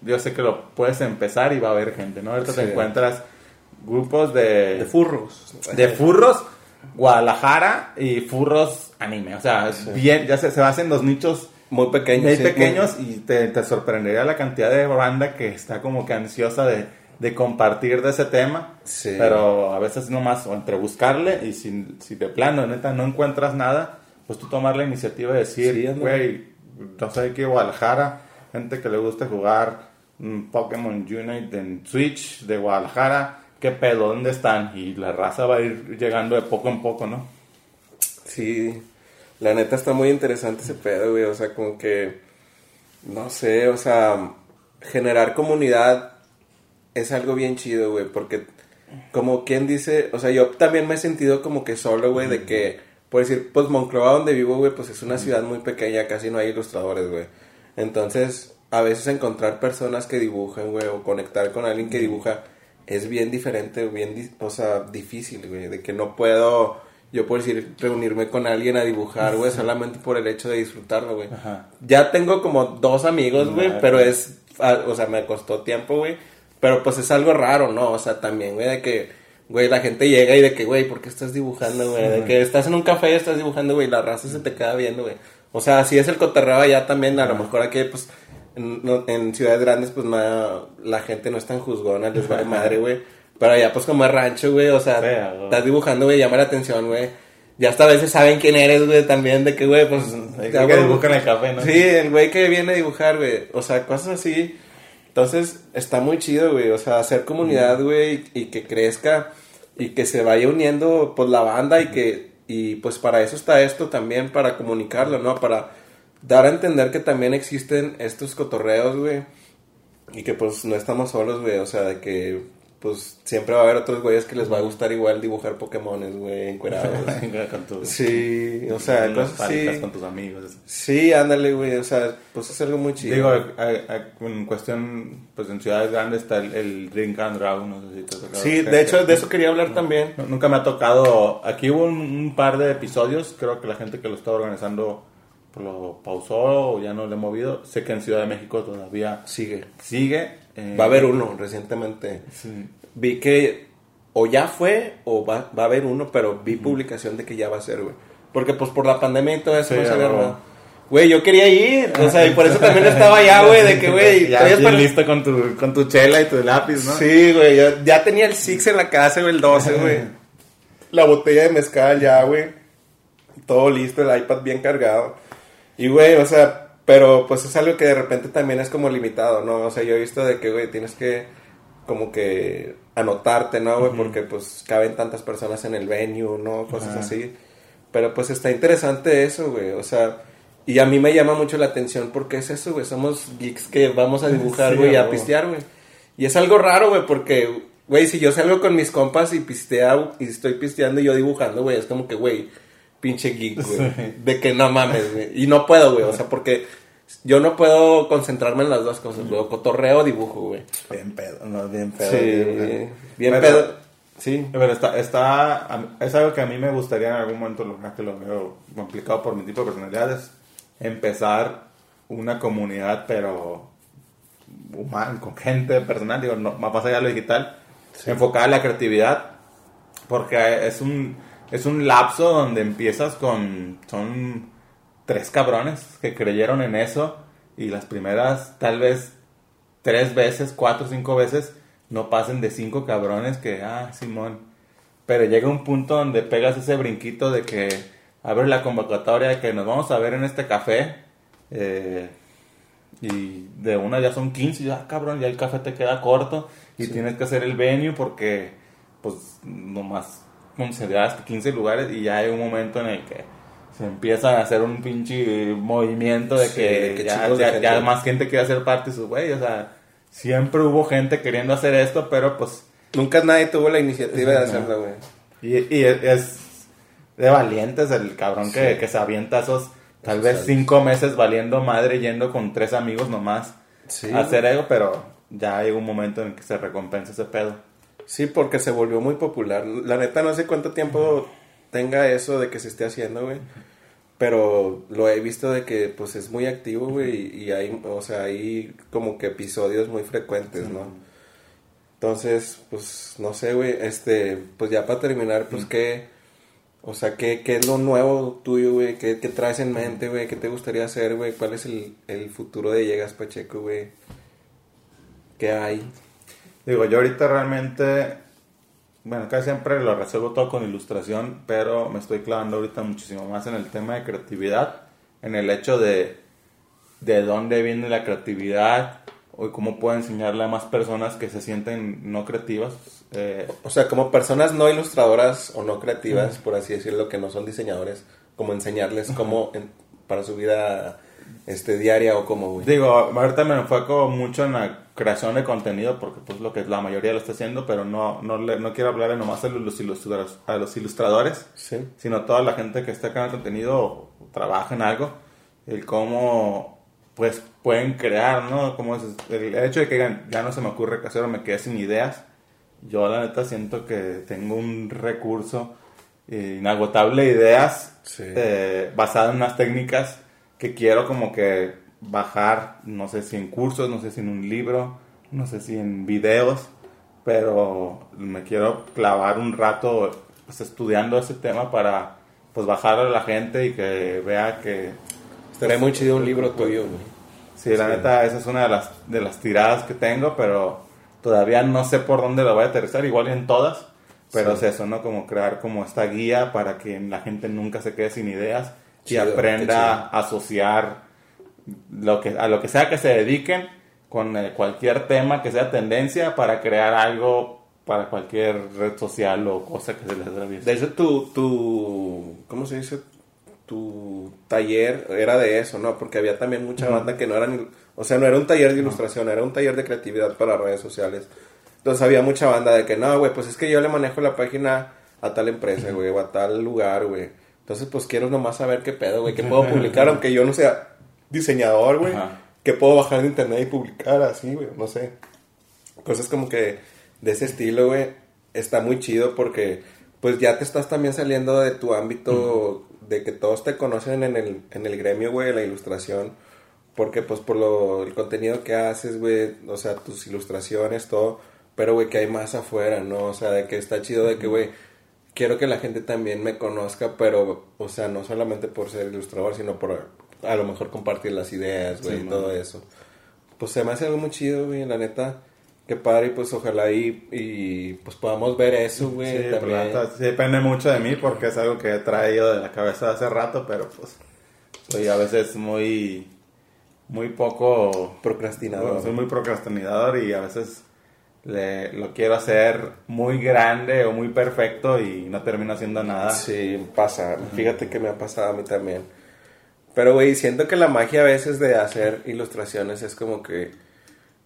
yo sé que lo puedes empezar y va a haber gente, ¿no? Ahorita
Sí.
te encuentras grupos de,
De furros.
de furros Guadalajara y furros anime. O sea, bien, ya se, se hacen los nichos
Muy pequeños.
Muy
sí,
pequeños y te, te sorprendería la cantidad de banda que está como que ansiosa de, de compartir de ese tema.
Sí.
Pero a veces nomás, o entre buscarle y si, si de plano, neta, no encuentras nada, pues tú tomar la iniciativa de
Sí,
decir, güey, no sé, en Guadalajara, gente que le gusta jugar mm, Pokémon Unite en Switch de Guadalajara, ¿qué pedo? ¿Dónde están? Y la raza va a ir llegando de poco en poco, ¿no?
Sí, la neta está muy interesante ese pedo, güey. O sea, como que, no sé, o sea, generar comunidad es algo bien chido, güey. Porque, como quien dice, o sea, yo también me he sentido como que solo, güey, de que, por decir, pues Monclova, donde vivo, güey, pues es una ciudad muy pequeña, casi no hay ilustradores, güey. Entonces, a veces encontrar personas que dibujen, güey, o conectar con alguien que dibuja es bien diferente, bien, o sea, difícil, güey, de que no puedo, yo por decir, reunirme con alguien a dibujar, güey, solamente por el hecho de disfrutarlo, güey.
Ajá.
Ya tengo como dos amigos, güey, pero es, o sea, me costó tiempo, güey, pero pues es algo raro, ¿no? O sea, también, güey, de que, güey, la gente llega y de que, güey, ¿por qué estás dibujando, güey? De que estás en un café y estás dibujando, güey, la raza se te queda viendo, güey. O sea, si es el cotorreo allá también, a lo mejor aquí, pues, en, en ciudades grandes, pues, no, la gente no es tan juzgona, les vale madre, güey. Pero allá, pues, como es rancho, güey, o sea, estás dibujando, güey, llama la atención, güey. Ya hasta a veces saben quién eres, güey, también, de que, güey, pues... Ya,
que dibujan el café, ¿no?
Sí, el güey que viene a dibujar, güey. O sea, cosas así. Entonces, está muy chido, güey. O sea, hacer comunidad, güey, y que crezca y que se vaya uniendo, pues, la banda y que, y pues para eso está esto también, para comunicarlo, ¿no? Para dar a entender que también existen estos cotorreos, güey. Y que pues no estamos solos, güey. O sea, de que pues siempre va a haber otros güeyes que les va a gustar igual dibujar Pokémones, güey, encuerados.
con tus,
sí, o sea, cosas así.
con tus amigos. eso.
Sí, ándale, güey, o sea, pues es algo muy chido.
Digo, a- a- en cuestión, pues en ciudades grandes está el, el Drink and Draw, no sé si te ha tocado.
sí, de hecho, de eso quería hablar también.
No, Nunca me ha tocado. Aquí hubo un, un par de episodios. Creo que la gente que lo estaba organizando lo pausó o ya no lo he movido. Sé que en Ciudad de México todavía
Sigue.
sigue. eh,
Va a haber uno recientemente.
sí.
Vi que o ya fue o va, va a haber uno, pero vi publicación de que ya va a ser, güey. Porque pues por la pandemia y todo eso
Sí,
no se había
a huevo.
armado. Güey, yo quería ir, o sea, y por eso también estaba allá, güey, de que, güey,
ya
para-
listo con tu, con tu chela y tu lápiz, ¿no?
Sí, güey, ya, ya tenía el Six en la casa, güey, el 12, güey. La botella de mezcal ya, güey. Todo listo, el iPad bien cargado. Y, güey, o sea, pero pues es algo que de repente también es como limitado, ¿no? O sea, yo he visto de que, güey, tienes que como que anotarte, ¿no, güey? Porque pues caben tantas personas en el venue, ¿no? Cosas
Ajá.
así. Pero pues está interesante eso, güey. O sea, y a mí me llama mucho la atención porque es eso, güey. Somos geeks que vamos a dibujar,
Sí,
güey,
a
a pistear, güey. Y es algo raro, güey, porque, güey, si yo salgo con mis compas y pistea, y estoy pisteando y yo dibujando, güey, es como que, güey, pinche geek, güey. De que no mames, güey. Y no puedo, güey, o sea, porque yo no puedo concentrarme en las dos cosas, güey. Cotorreo dibujo, güey.
Bien pedo, no, bien pedo.
Sí,
bien,
bien
Pero-
pedo. Sí.
Pero está, está, es algo que a mí me gustaría en algún momento lograr, que lo veo complicado por mi tipo de personalidades, empezar una comunidad, pero humana, con gente personal, digo, no, más allá de lo digital, enfocada en la creatividad, porque es un, es un lapso donde empiezas con, son tres cabrones que creyeron en eso y las primeras tal vez tres veces, cuatro cinco veces, no pasen de cinco cabrones que, ah, Simón. Pero llega un punto donde pegas ese brinquito de que abre la convocatoria de que nos vamos a ver en este café. eh, y de una ya son 15, y ya cabrón, ya el café te queda corto y tienes que hacer el venue porque pues nomás consideraste 15 lugares y ya hay un momento en el que se empieza a hacer un pinche movimiento de
Sí,
que, ya, más gente quiere hacer parte de su güey, o sea, siempre hubo gente queriendo hacer esto, pero pues
Nunca nadie tuvo la iniciativa de hacerlo, güey.
y, y es, es de valientes el cabrón que,
Sí.
que se avienta esos tal vez cinco meses valiendo madre yendo con tres amigos nomás
Sí.
a hacer algo, pero ya llega un momento en que se recompensa ese pedo.
Sí, porque se volvió muy popular. La neta no sé cuánto tiempo tenga eso de que se esté haciendo, güey. Pero lo he visto de que pues es muy activo, güey, y hay, o sea, hay como que episodios muy frecuentes, ¿no? Entonces, pues no sé, güey, este, pues ya para terminar, pues que O sea, ¿qué, qué es lo nuevo tuyo, güey? ¿Qué, ¿Qué traes en mente, güey? ¿Qué te gustaría hacer, güey? ¿Cuál es el, el futuro de Llegas Pacheco, güey? ¿Qué hay?
Digo, yo ahorita realmente, bueno, casi siempre lo resuelvo todo con ilustración, pero me estoy clavando ahorita muchísimo más en el tema de creatividad, en el hecho de de dónde viene la creatividad o cómo puedo enseñarle a más personas que se sienten no creativas. Eh,
O sea, como personas no ilustradoras o no creativas, por así decirlo, que no son diseñadores, como enseñarles cómo en- para su vida este diaria o cómo, güey.
Digo, ahorita me enfoco mucho en la creación de contenido porque pues lo que la mayoría lo está haciendo, pero no, no, le- no quiero hablarle nomás a los, ilustradores, a los ilustradores,
Sí.
sino a toda la gente que está creando contenido o trabaja en algo, el cómo pues pueden crear, ¿no? Como es, el hecho de que digan, ya no se me ocurre qué hacer o me quedé sin ideas, yo la neta siento que tengo un recurso eh, inagotable de ideas
Sí.
eh, basado en unas técnicas que quiero como que bajar, no sé si en cursos, no sé si en un libro, no sé si en videos, pero me quiero clavar un rato pues, estudiando ese tema para pues bajarlo a la gente y que vea que
Estaría muy chido un libro tuyo, güey.
sí, la neta esa es una de las de las tiradas que tengo, pero todavía no sé por dónde lo voy a aterrizar, igual en todas, pero
Sí.
es eso, ¿no? Como crear como esta guía para que la gente nunca se quede sin ideas y
Chido, qué
aprenda a asociar lo que a lo que sea que se dediquen con eh, cualquier tema que sea tendencia para crear algo para cualquier red social o cosa que se les atraviese.
De hecho, tu, tu, ¿cómo se dice? Tu taller era de eso, ¿no? Porque había también mucha banda que no eran, o sea, no era un taller de ilustración, era un taller de creatividad para redes sociales. Entonces había mucha banda de que, no, güey, pues es que yo le manejo la página a tal empresa, güey, o a tal lugar, güey. Entonces, pues quiero nomás saber qué pedo, güey, qué puedo publicar, aunque yo no sea diseñador, güey. Que puedo bajar de internet y publicar así, güey, no sé. Cosas como que de ese estilo, güey, está muy chido porque pues ya te estás también saliendo de tu ámbito de que todos te conocen en el, en el gremio, güey, de la ilustración. Porque pues por lo, el contenido que haces, güey, o sea, tus ilustraciones, todo. Pero, güey, que hay más afuera, ¿no? O sea, de que está chido de que, güey, quiero que la gente también me conozca, pero, o sea, no solamente por ser ilustrador, sino por a lo mejor compartir las ideas, güey,
Sí,
y todo eso. Pues se me hace algo muy chido, güey, la neta. Qué padre, pues ojalá y, y pues podamos ver eso, güey,
Sí, pero
también.
neta, sí depende mucho de mí porque es algo que he traído de la cabeza hace rato, pero pues soy a veces muy, muy poco
Procrastinador.
soy muy procrastinador y a veces le, lo quiero hacer muy grande o muy perfecto y no termino haciendo nada.
Sí, pasa. Fíjate que me ha pasado a mí también. Pero, güey, siento que la magia a veces de hacer ilustraciones es como que...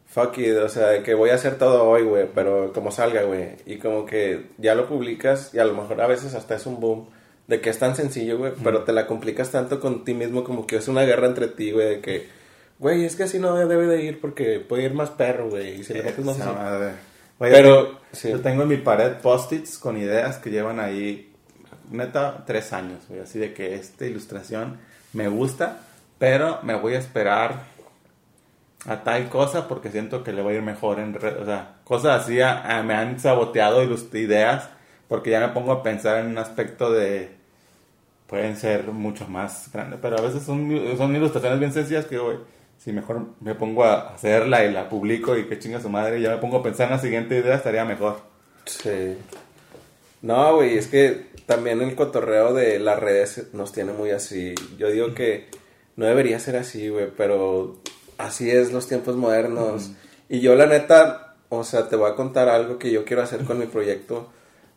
Fuck it, o sea, de que voy a hacer todo hoy, güey, pero como salga, güey. Y como que ya lo publicas y a lo mejor a veces hasta es un boom de que es tan sencillo, güey, pero te la complicas tanto con ti mismo como que es una guerra entre ti, güey, de que, güey, es que así no debe de ir porque puede ir más perro, güey, y si le metes más así.
Oye,
Pero,
yo-
sí.
yo tengo en mi pared post-its con ideas que llevan ahí, neta, tres años, güey. Así de que esta ilustración me gusta, pero me voy a esperar a tal cosa porque siento que le va a ir mejor en. O sea, cosas así a- me han saboteado ideas porque ya me pongo a pensar en un aspecto de. Pueden ser mucho más grandes, pero a veces son, son ilustraciones bien sencillas que, güey, si mejor me pongo a hacerla y la publico y que chinga su madre y ya me pongo a pensar en la siguiente idea, estaría mejor.
Sí. No, güey, es que también el cotorreo de las redes nos tiene muy así. Yo digo que no debería ser así, güey, pero así es los tiempos modernos. Y yo la neta, o sea, te voy a contar algo que yo quiero hacer con mi proyecto.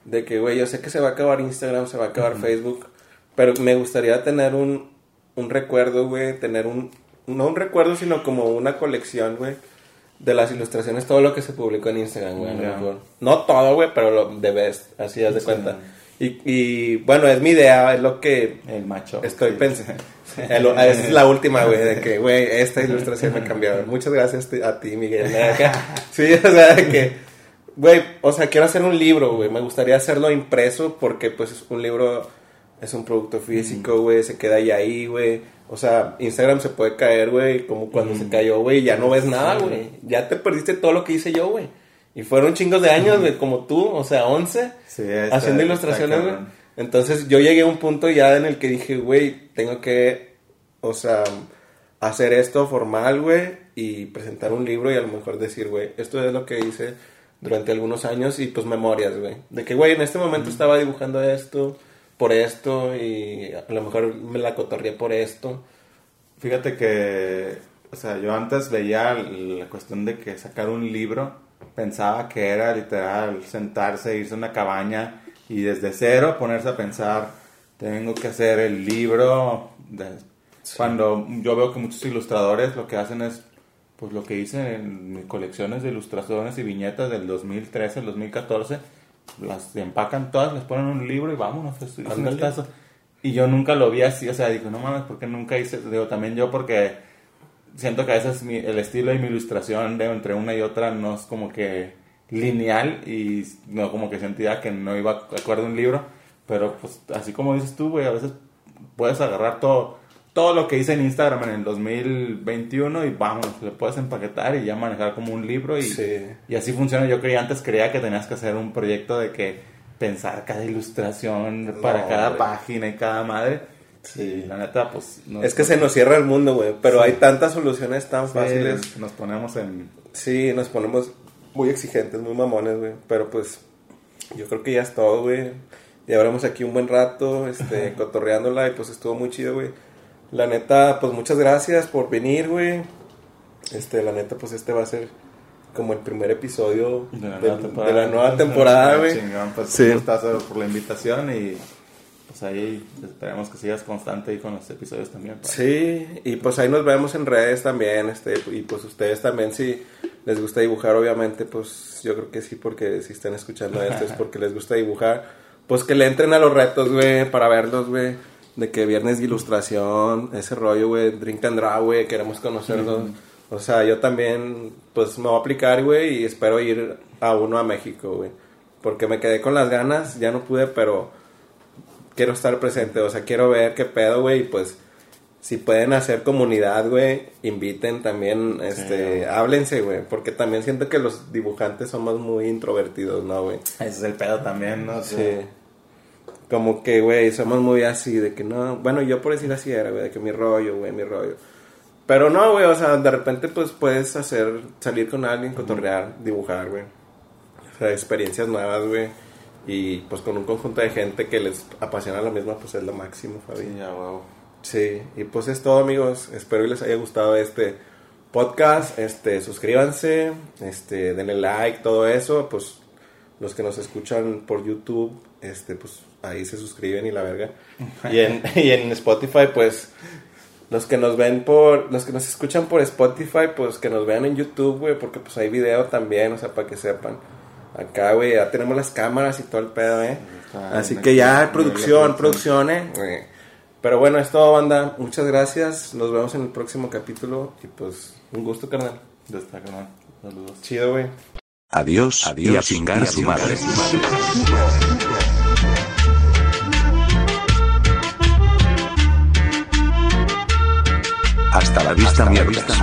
De que, güey, yo sé que se va a acabar Instagram, se va a acabar Facebook, pero me gustaría tener un, un recuerdo, güey, tener un, no un recuerdo, sino como una colección, güey, de las ilustraciones, todo lo que se publicó en Instagram, güey, mejor. No todo, güey, pero lo de best, así haz de cuenta. Y, y bueno, es mi idea, es lo que
El macho.
estoy
Sí.
pensando. El- es la última, güey, de que, güey, esta ilustración me cambió. Muchas gracias a ti, Miguel. Sí, o sea, de que, güey, o sea, quiero hacer un libro, güey. Me gustaría hacerlo impreso porque, pues, es un libro es un producto físico, güey. Se queda ahí, ahí, güey. O sea, Instagram se puede caer, güey, como cuando se cayó, güey. Ya no ves nada, güey. Ya te perdiste todo lo que hice yo, güey. Y fueron chingos de años, güey, como tú, o sea, 11
Sí, está-
haciendo ilustraciones, güey. Entonces yo llegué a un punto ya en el que dije, güey, tengo que, o sea, hacer esto formal, güey, y presentar un libro y a lo mejor decir, güey, esto es lo que hice durante algunos años y pues memorias, güey. De que, güey, en este momento estaba dibujando esto, por esto, y a lo mejor me la cotorría por esto.
Fíjate que, o sea, yo antes veía la cuestión de que sacar un libro, pensaba que era literal sentarse, irse a una cabaña y desde cero ponerse a pensar, tengo que hacer el libro. Cuando yo veo que muchos ilustradores lo que hacen es, pues lo que hice en mis colecciones de ilustraciones y viñetas del 2013, el 2014, las empacan todas, les ponen un libro y vámonos, es, es un estazo. Y yo nunca lo vi así, o sea, digo, no mames, porque nunca hice, digo, también yo porque siento que a veces mi, el estilo y mi ilustración de entre una y otra no es como que lineal y no como que sentía que no iba de acuerdo un libro, pero pues así como dices tú, güey, a veces puedes agarrar todo, todo lo que hice en Instagram en el 2021 y vamos, le puedes empaquetar y ya manejar como un libro y, y así funciona. Yo creía antes creía que tenías que hacer un proyecto de que pensar cada ilustración para cada página y cada madre. Sí, la neta, pues...
es que se nos cierra el mundo, güey, pero hay tantas soluciones tan fáciles.
Nos ponemos en...
Sí, nos ponemos muy exigentes, muy mamones, güey, pero pues yo creo que ya es todo, güey. Hablamos aquí un buen rato, este, cotorreándola y pues estuvo muy chido, güey. La neta, pues muchas gracias por venir, güey. Este, la neta, pues este va a ser como el primer episodio de la nueva temporada, güey.
Pues, sí. por la invitación y pues ahí esperemos que sigas constante ahí con los episodios también.
Sí, y pues ahí nos vemos en redes también, este, y pues ustedes también si les gusta dibujar, obviamente, pues yo creo que sí, porque si están escuchando esto es porque les gusta dibujar, pues que le entren a los retos, güey, para verlos, güey, de que viernes de ilustración, ese rollo, güey, Drink and Draw, güey, queremos conocerlos. O sea, yo también, pues me voy a aplicar, güey, y espero ir a uno a México, güey. Porque me quedé con las ganas, ya no pude, pero quiero estar presente, o sea, quiero ver qué pedo, güey, y pues si pueden hacer comunidad, güey, inviten también, este, háblense, güey, porque también siento que los dibujantes somos muy introvertidos, ¿no, güey?
Ese es el pedo también, ¿no?
Sí. Como que, güey, somos muy así, de que no, bueno, yo por decir así era, güey, de que mi rollo, güey, mi rollo. Pero no, güey, o sea, de repente pues puedes hacer, salir con alguien, cotorrear, dibujar, güey. O sea, experiencias nuevas, güey. Y pues con un conjunto de gente que les apasiona lo mismo, pues es lo máximo, Fabi.
Sí, ya, wow.
Sí, y pues es todo, amigos. Espero que les haya gustado este podcast. Este, suscríbanse, este, denle like, todo eso. Pues los que nos escuchan por YouTube, este, pues ahí se suscriben y la verga. y, en, y en Spotify, pues los que nos ven por, los que nos escuchan por Spotify, pues que nos vean en YouTube, güey, porque pues hay video también, o sea, para que sepan. Acá, güey, ya tenemos las cámaras y todo el pedo, eh. Así que ya, producción, producción, eh. Pero bueno, es todo, banda. Muchas gracias. Nos vemos en el próximo capítulo. Y pues, un gusto, carnal.
Ya está, carnal. Saludos.
Chido, güey.
Adiós, Adiós. Y a chingar a su madre. vista, mi vista,